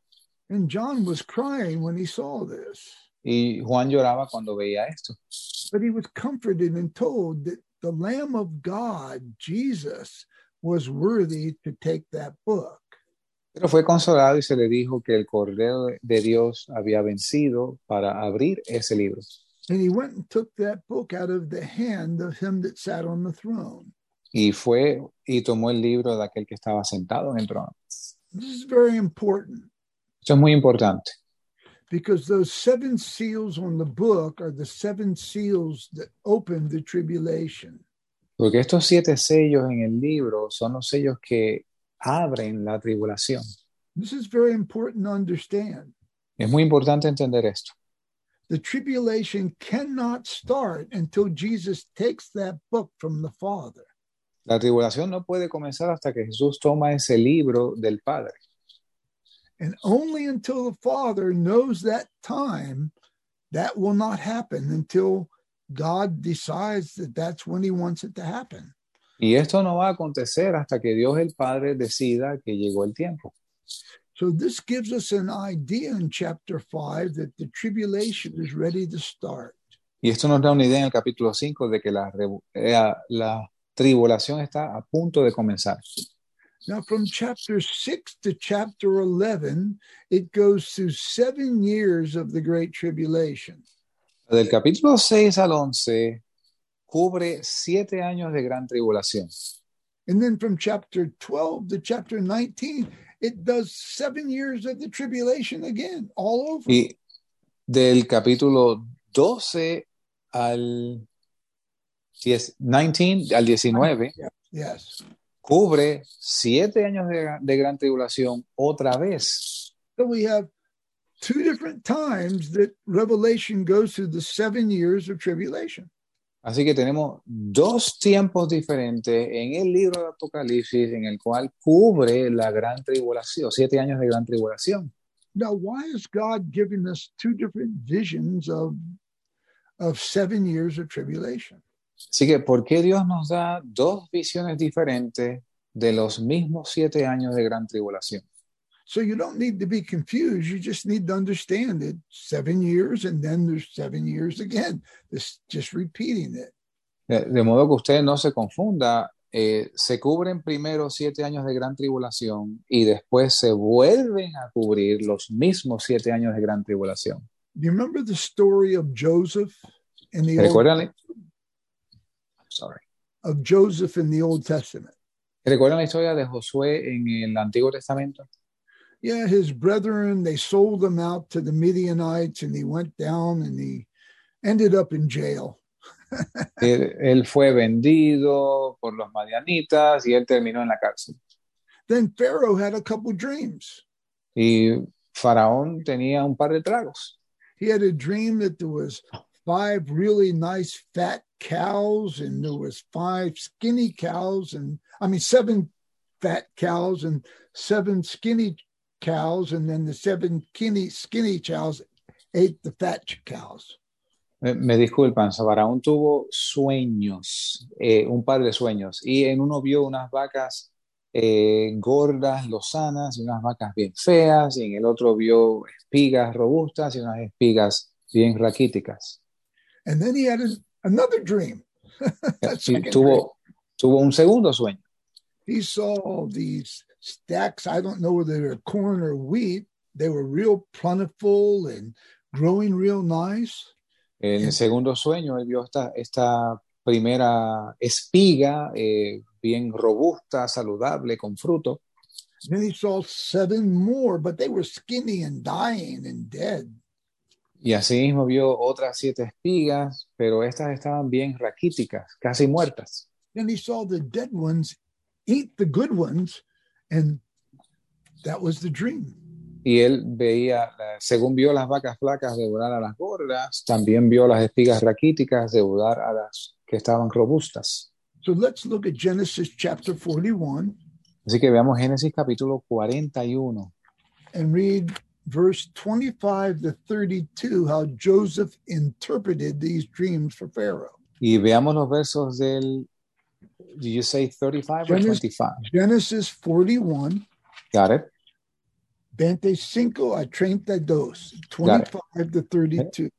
And John was crying when he saw this, Y Juan lloraba cuando veía esto. but he was comforted and told that the Lamb of God, Jesus, was worthy to take that book. Pero fue consolado y se le dijo que el Cordero de Dios había vencido para abrir ese libro. And he went and took that book out of the hand of him that sat on the throne. Y fue y tomó el libro de aquel que estaba sentado en el trono. This is very important Esto es muy importante, because those seven seals on the book are the seven seals that open the tribulation. porque estos siete sellos en el libro son los sellos que abren la tribulación. This is very important to understand. Es muy importante entender esto. The tribulation cannot start until Jesus takes that book from the Father. La tribulación no puede comenzar hasta que Jesús toma ese libro del Padre. And only until the Father knows that time, that will not happen until God decides that that's when He wants it to happen. Y esto no va a acontecer hasta que Dios el Padre decida que llegó el tiempo. So, this gives us an idea in chapter 5 that the tribulation is ready to start. Y esto nos da una idea en el capítulo 5 de que la, eh, la tribulación está a punto de comenzar. Now, from chapter 6 to chapter 11, it goes through seven years of the Great Tribulation. Del capítulo 6 al 11 cubre siete años de gran tribulación. And then from chapter 12 to chapter 19, it does seven years of the tribulation again, all over. Y del capítulo 12 al 10 19 al 19 Yes. cubre siete años de, de gran tribulación otra vez. So we have two different times that Revelation goes through the seven years of tribulation. Así que tenemos dos tiempos diferentes en el libro de Apocalipsis en el cual cubre la gran tribulación, siete años de gran tribulación. Now, why is God giving us two different visions of, of seven years of tribulation? Así que, ¿por qué Dios nos da dos visiones diferentes de los mismos siete años de gran tribulación? So you don't need to be confused. You just need to understand it. Seven years, and then there's seven years again. This just repeating it. De, de modo que usted no se confunda, eh, se cubren primero siete años de gran tribulación y después se vuelven a cubrir los mismos siete años de gran tribulación. Do you remember the story of Joseph in the Old, sorry. of Joseph in the Old Testament? ¿Recuerdan la historia de Josué en el Antiguo Testamento? Yeah, his brethren, they sold him out to the Midianites and he went down and he ended up in jail. Él, él fue vendido por los madianitas y él terminó en la cárcel. Then Pharaoh had a couple dreams. Y Faraón tenía un par de tragos. He had a dream that there was five really nice fat cows and there was five skinny cows and I mean seven fat cows and seven skinny cows and then the seven skinny skinny cows ate the fat cows. Me, disculpan, Faraón tuvo sueños, eh, un par de sueños, y en uno vio unas vacas eh, gordas, lozanas, y unas vacas bien feas, y en el otro vio espigas robustas y unas espigas bien raquíticas. And then he had a, another dream. Y Second dream. tuvo, tuvo un segundo sueño. He saw these stacks. I don't know whether they're corn or wheat. They were real plentiful and growing real nice. En el segundo sueño, él vio esta, esta primera espiga eh, bien robusta, saludable, con fruto. Then he saw seven more, but they were skinny and dying and dead. Y así mismo vio otras siete espigas, pero estas estaban bien raquíticas, casi muertas. Then he saw the dead ones eat the good ones, and that was the dream. Y él veía, según vio las vacas flacas devorar a las gordas, también vio las espigas raquíticas devorar a las que estaban robustas. So let's look at Genesis chapter 41 Así que veamos Génesis capítulo 41 and read verse 25 to 32 how Joseph interpreted these dreams for Pharaoh. y veamos los versos del, did you say 35 or Genesis- 25? Genesis 41, Got it? 25 a 32, 25 to 32.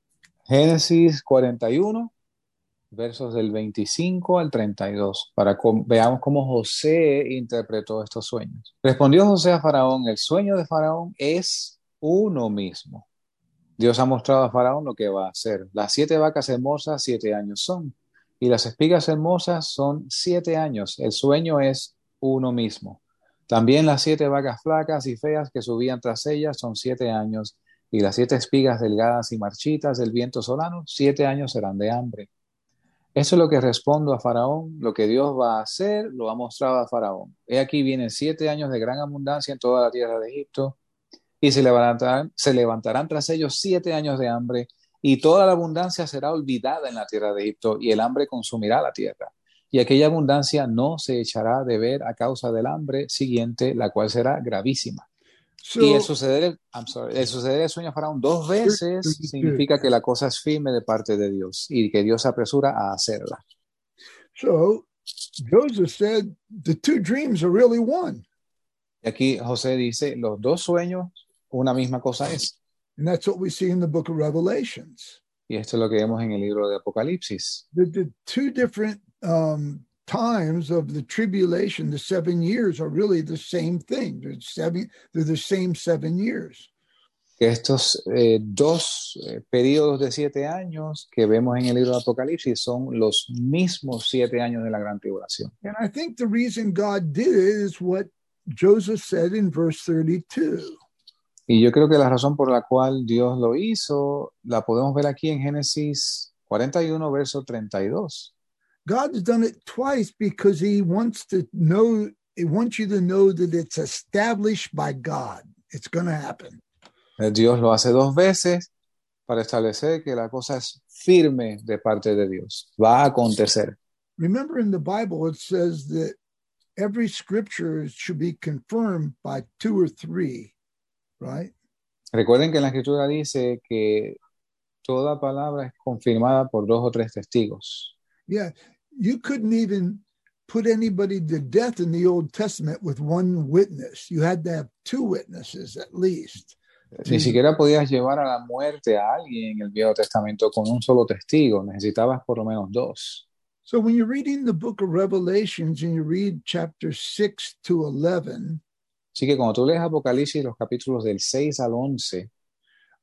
Génesis 41, versos del 25 al 32, para que veamos cómo José interpretó estos sueños. Respondió José a Faraón, el sueño de Faraón es uno mismo. Dios ha mostrado a Faraón lo que va a hacer. Las siete vacas hermosas, siete años son, y las espigas hermosas son siete años. El sueño es uno mismo. También las siete vacas flacas y feas que subían tras ellas son siete años, y las siete espigas delgadas y marchitas del viento solano, siete años serán de hambre. Eso es lo que respondo a Faraón, lo que Dios va a hacer, lo ha mostrado a Faraón. He aquí vienen siete años de gran abundancia en toda la tierra de Egipto, y se levantarán, se levantarán tras ellos siete años de hambre, y toda la abundancia será olvidada en la tierra de Egipto, y el hambre consumirá la tierra. Y aquella abundancia no se echará de ver a causa del hambre siguiente, la cual será gravísima. So, y el suceder, I'm sorry, el suceder el sueño a Faraón dos veces significa que la cosa es firme de parte de Dios y que Dios se apresura a hacerla. so Joseph said the two dreams are really one. Y aquí José dice, los dos sueños, una misma cosa es. And that's what we see in the book of Revelations. Y esto es lo que vemos en el libro de Apocalipsis. The, the two different um, times of the tribulation, the seven years, are really the same thing. They're seven. They're the same seven years. Que estos eh, dos eh, periodos de siete años que vemos en el libro de Apocalipsis son los mismos siete años de la gran tribulación. And I think the reason God did it is what Joseph said in verse 32. Y yo creo que la razón por la cual Dios lo hizo la podemos ver aquí en Génesis 41, verso 32. God's done it twice because he wants to know, he wants you to know that it's established by God. It's going to happen. Eh, Dios lo hace dos veces para establecer que la cosa es firme de parte de Dios. Va a acontecer. Remember in the Bible, it says that every scripture should be confirmed by two or three, right? Recuerden que la escritura dice que toda palabra es confirmada por dos o tres testigos. Yeah, you couldn't even put anybody to death in the Old Testament with one witness. You had to have two witnesses at least. Ni siquiera podías llevar a la muerte a alguien en el Viejo Testamento con un solo testigo. Necesitabas por lo menos dos. So when you're reading the book of Revelations and you read chapter 6 to 11, Así que cuando tú lees Apocalipsis, los capítulos del 6 al 11,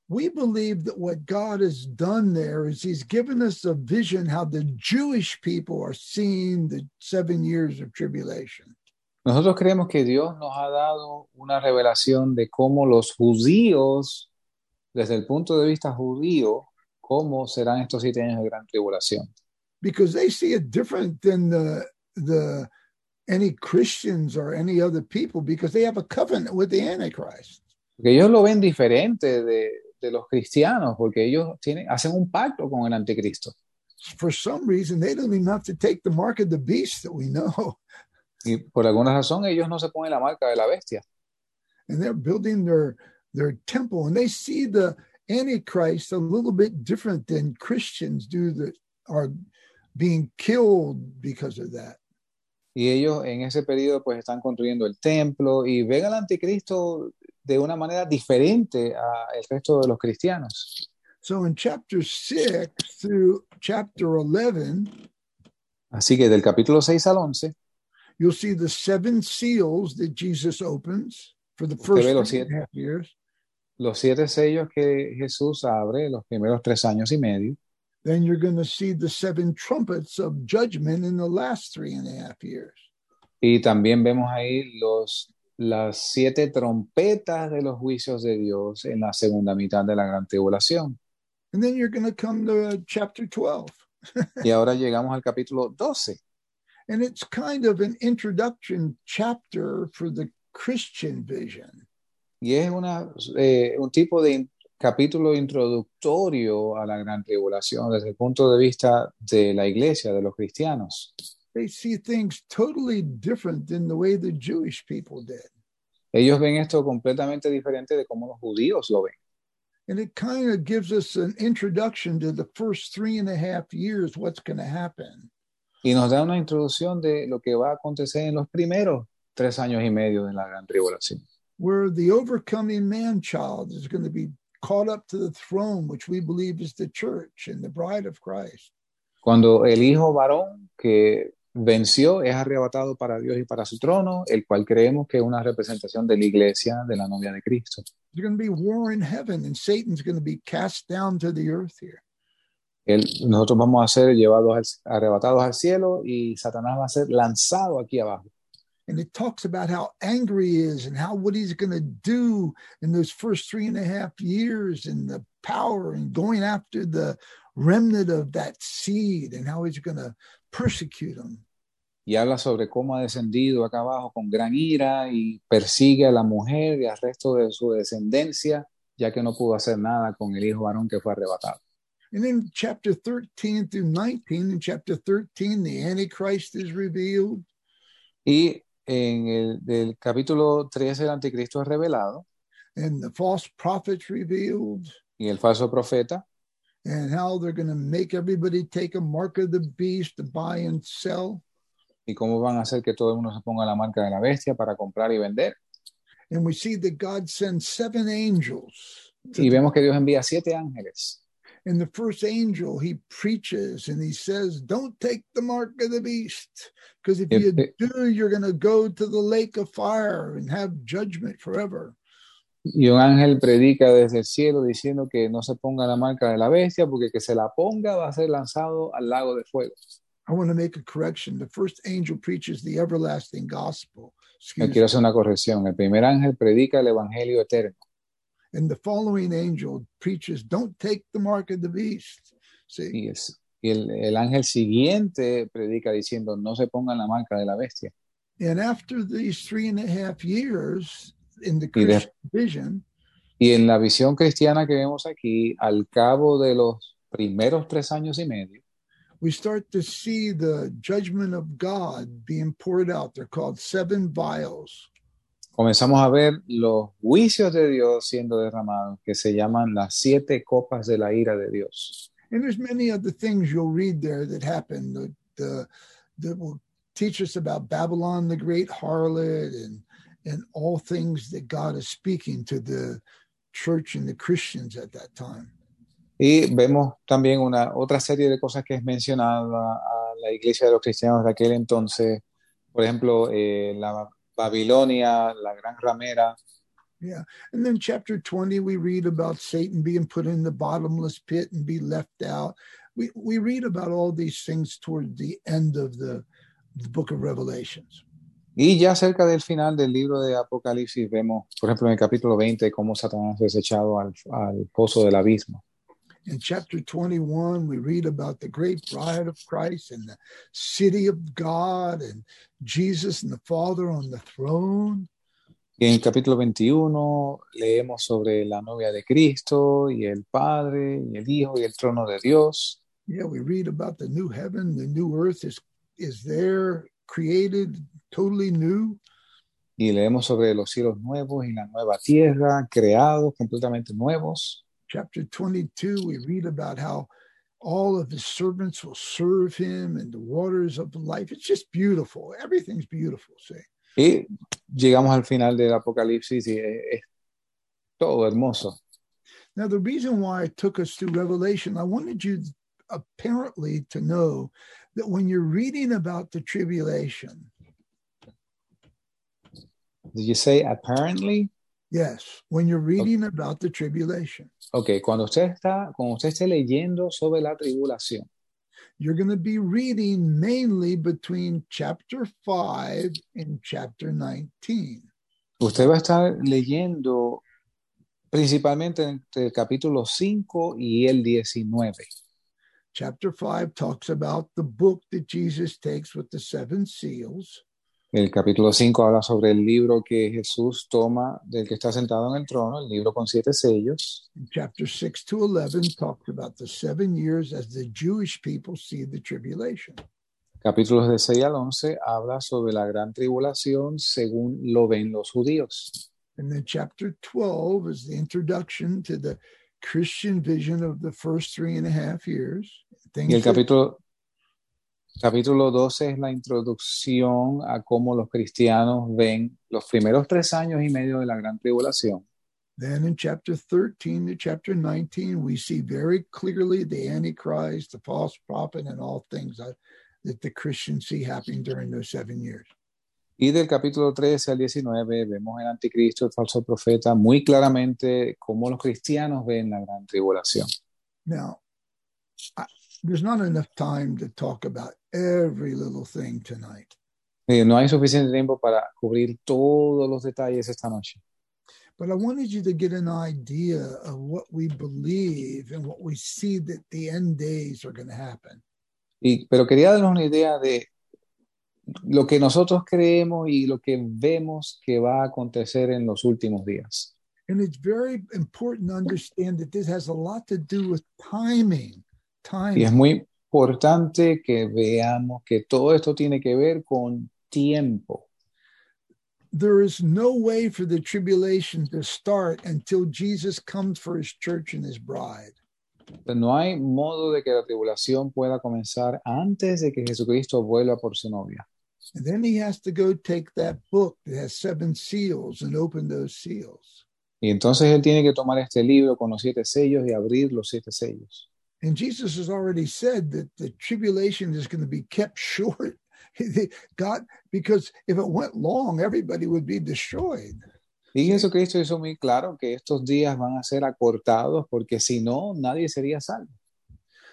we believe that what God has done there is he's given us a vision how the Jewish people are seeing the seven years of tribulation. nosotros creemos que Dios nos ha dado una revelación de cómo los judíos, desde el punto de vista judío, cómo serán estos siete años de gran tribulación. because they see it different than the the any Christians or any other people because they have a covenant with the Antichrist. Porque ellos lo ven diferente de, de los cristianos, porque ellos tienen, hacen un pacto con el anticristo. For some reason, they don't even have to take the mark of the beast that we know, Y por alguna razón ellos no se ponen la marca de la bestia. and they're building their their temple, and they see the Antichrist a little bit different than Christians do that are being killed because of that. Y ellos en ese periodo pues están construyendo el templo y ven al anticristo de una manera diferente al resto de los cristianos. So in chapter six through chapter eleven, Así que del capítulo 6 al 11, you'll see the seven seals that Jesus opens for the first los three and a siete. half years. los siete sellos que Jesús abre los primeros tres años y medio. Then you're going to see the seven trumpets of judgment in the last three and a half years. Y también vemos ahí los, las siete trompetas de los juicios de Dios en la segunda mitad de la gran tribulación. And then you're going to come to chapter 12. Y ahora llegamos al capítulo 12. And it's kind of an introduction chapter for the Christian vision. Y es una, eh, un tipo de capítulo introductorio a la gran tribulación desde el punto de vista de la iglesia, de los cristianos. They see things totally different than the way the Jewish people did. Ellos ven esto completamente diferente de cómo los judíos lo ven. And it kind of gives us an introduction to the first three and a half years, what's going to happen. Y nos da una introducción de lo que va a acontecer en los primeros tres años y medio de la gran tribulación. where the overcoming man child is going to be caught up to the throne, which we believe is the church and the bride of Christ. Cuando el hijo varón que venció es arrebatado para Dios y para su trono, el cual creemos que es una representación de la iglesia, de la novia de Cristo. There's going to be war in heaven, and Satan's going to be cast down to the earth here. Él- nosotros vamos a ser llevados, al- arrebatados al cielo y Satanás va a ser lanzado aquí abajo. And it talks about how angry he is and how what he's going to do in those first three and a half years and the power and going after the remnant of that seed and how he's going to persecute them. y habla sobre cómo ha descendido acá abajo con gran ira y persigue a la mujer y al resto de su descendencia, ya que no pudo hacer nada con el hijo varón que fue arrebatado. And in chapter 13 through 19, in chapter 13, the Antichrist is revealed. Y en el del capítulo 13 el anticristo es revelado and the false prophets revealed, y el falso profeta and how they're going to make everybody take a mark of the beast to buy and sell. y cómo van a hacer que todo el mundo se ponga la marca de la bestia para comprar y vender. And we see that God sends seven angels. Y vemos que Dios envía siete ángeles. And the first angel, he preaches and he says, Don't take the mark of the beast, because if you If- do, you're going to go to the lake of fire and have judgment forever. Y un ángel predica desde el cielo diciendo que no se ponga la marca de la bestia porque el que se la ponga va a ser lanzado al lago de fuego. I want to make a correction. The first angel preaches the everlasting gospel. Me Excuse quiero hacer una corrección. El primer ángel predica el evangelio eterno And the following angel preaches, Don't take the mark of the beast. See, y, es- y el, el ángel siguiente predica diciendo no se pongan la marca de la bestia. and after these three and a half years in the Y de- Christian vision, Y en la visión cristiana que vemos aquí, al cabo de los primeros tres años y medio, we start to see the judgment of God being poured out. They're called seven vials. Comenzamos a ver los juicios de Dios siendo derramados, que se llaman las siete copas de la ira de Dios. And there's many other things you'll read there that happen that, the, that will teach us about Babylon, the great harlot, and and all things that God is speaking to the church and the Christians at that time. Y vemos también una otra serie de cosas que es mencionada a la iglesia de los cristianos de aquel entonces, por ejemplo, eh, la Babilonia, la gran ramera, Yeah. And then chapter 20, we read about Satan being put in the bottomless pit and be left out. We, we read about all these things toward the end of the, the book of Revelations. Y ya cerca del final del libro de Apocalipsis vemos, por ejemplo, en el capítulo 20, cómo Satanás es echado al, al pozo del abismo. In chapter 21, we read about the great bride of Christ and the city of God and Jesus and the Father on the throne. Y en el capítulo 21 leemos sobre la novia de Cristo y el Padre y el Hijo y el trono de Dios. Yeah, we read about the new heaven, the new earth is, is there, created totally new. Y leemos sobre los cielos nuevos y la nueva tierra, creados completamente nuevos. Chapter 22, we read about how all of his servants will serve him and the waters of life. It's just beautiful. Everything's beautiful, see. Y llegamos al final del Apocalipsis y es, todo hermoso. Now, the reason why I took us through Revelation, I wanted you apparently to know that when you're reading about the tribulation, Did you say apparently? Yes, when you're reading about the tribulation, Ok, cuando usted está, cuando usted esté leyendo sobre la tribulación, you're going to be reading mainly between chapter 5 and chapter 19. usted va a estar leyendo principalmente entre el capítulo 5 y el 19. Chapter 5 talks about the book that Jesus takes with the seven seals. El capítulo 5 habla sobre el libro que Jesús toma del que está sentado en el trono, el libro con siete sellos. Chapter 6 to 11 talks about the seven years as the Jewish people see the tribulation. Capítulos de 6 al 11 habla sobre la gran tribulación según lo ven los judíos. And then chapter 12 is the introduction to the Christian vision of the first three and a half years. Things Y el capítulo, capítulo 12 es la introducción a cómo los cristianos ven los primeros tres años y medio de la gran tribulación. then in chapter 13 to chapter 19, we see very clearly the Antichrist, the false prophet, and all things that, that the Christians see happening during those seven years. Y del capítulo 13 al 19 vemos el anticristo, el falso profeta, muy claramente cómo los cristianos ven la gran tribulación. Now, I, there's not enough time to talk about every little thing tonight. Eh, no hay suficiente tiempo para cubrir todos los detalles esta noche. But I wanted you to get an idea of what we believe and what we see that the end days are going to happen. Y, pero quería darnos una idea de lo que nosotros creemos y lo que vemos que va a acontecer en los últimos días. And it's very important to understand that this has a lot to do with timing. Y es muy importante que veamos que todo esto tiene que ver con tiempo. There is no way for the tribulation to start until Jesus comes for his church and his bride. No hay modo de que la tribulación pueda comenzar antes de que Jesucristo vuelva por su novia. And then he has to go take that book that has seven seals and open those seals. Y entonces él tiene que tomar este libro con los siete sellos y abrir los siete sellos. And Jesus has already said that the tribulation is going to be kept short. God, because if it went long, everybody would be destroyed. Y Jesucristo hizo muy claro que estos días van a ser acortados porque si no, nadie sería salvo.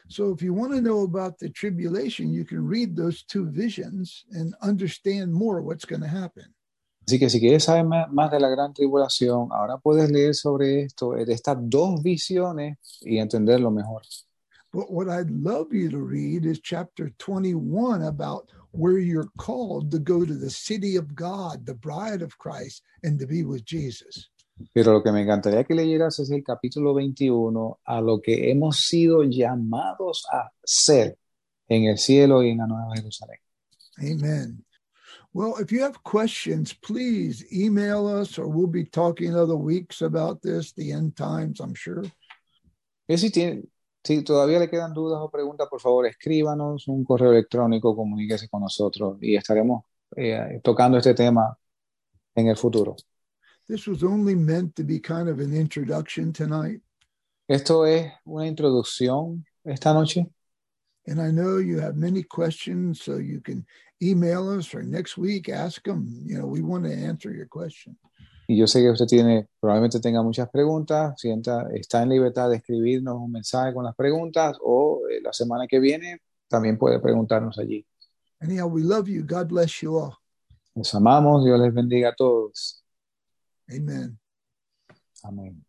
So if you want to know about the tribulation, you can read those two visions and understand more what's going to happen. Así que si quieres saber más de la gran tribulación, ahora puedes leer sobre esto, de estas dos visiones y entenderlo mejor. But what I'd love you to read is chapter 21 about where you're called to go to the city of God, the bride of Christ, and to be with Jesus. Pero lo que me encantaría que leyeras es el capítulo 21, a lo que hemos sido llamados a ser en el cielo y en la Nueva Jerusalén. Amen. Well, if you have questions, please email us or we'll be talking other weeks about this, the end times, I'm sure. Y si, tiene- si todavía le quedan dudas o preguntas, por favor, escríbanos un correo electrónico, comuníquese con nosotros y estaremos eh, tocando este tema en el futuro. This was only meant to be kind of an introduction tonight. Esto es una introducción esta noche And I know you have many questions, so you can email us or next week ask them. You know, we want to answer your question. Y yo sé que usted tiene, probablemente tenga muchas preguntas, sienta, está en libertad de escribirnos un mensaje con las preguntas o eh, la semana que viene también puede preguntarnos allí. Anyhow, we love you. God bless you all. Les amamos, Dios les bendiga a todos. Amen. Amén.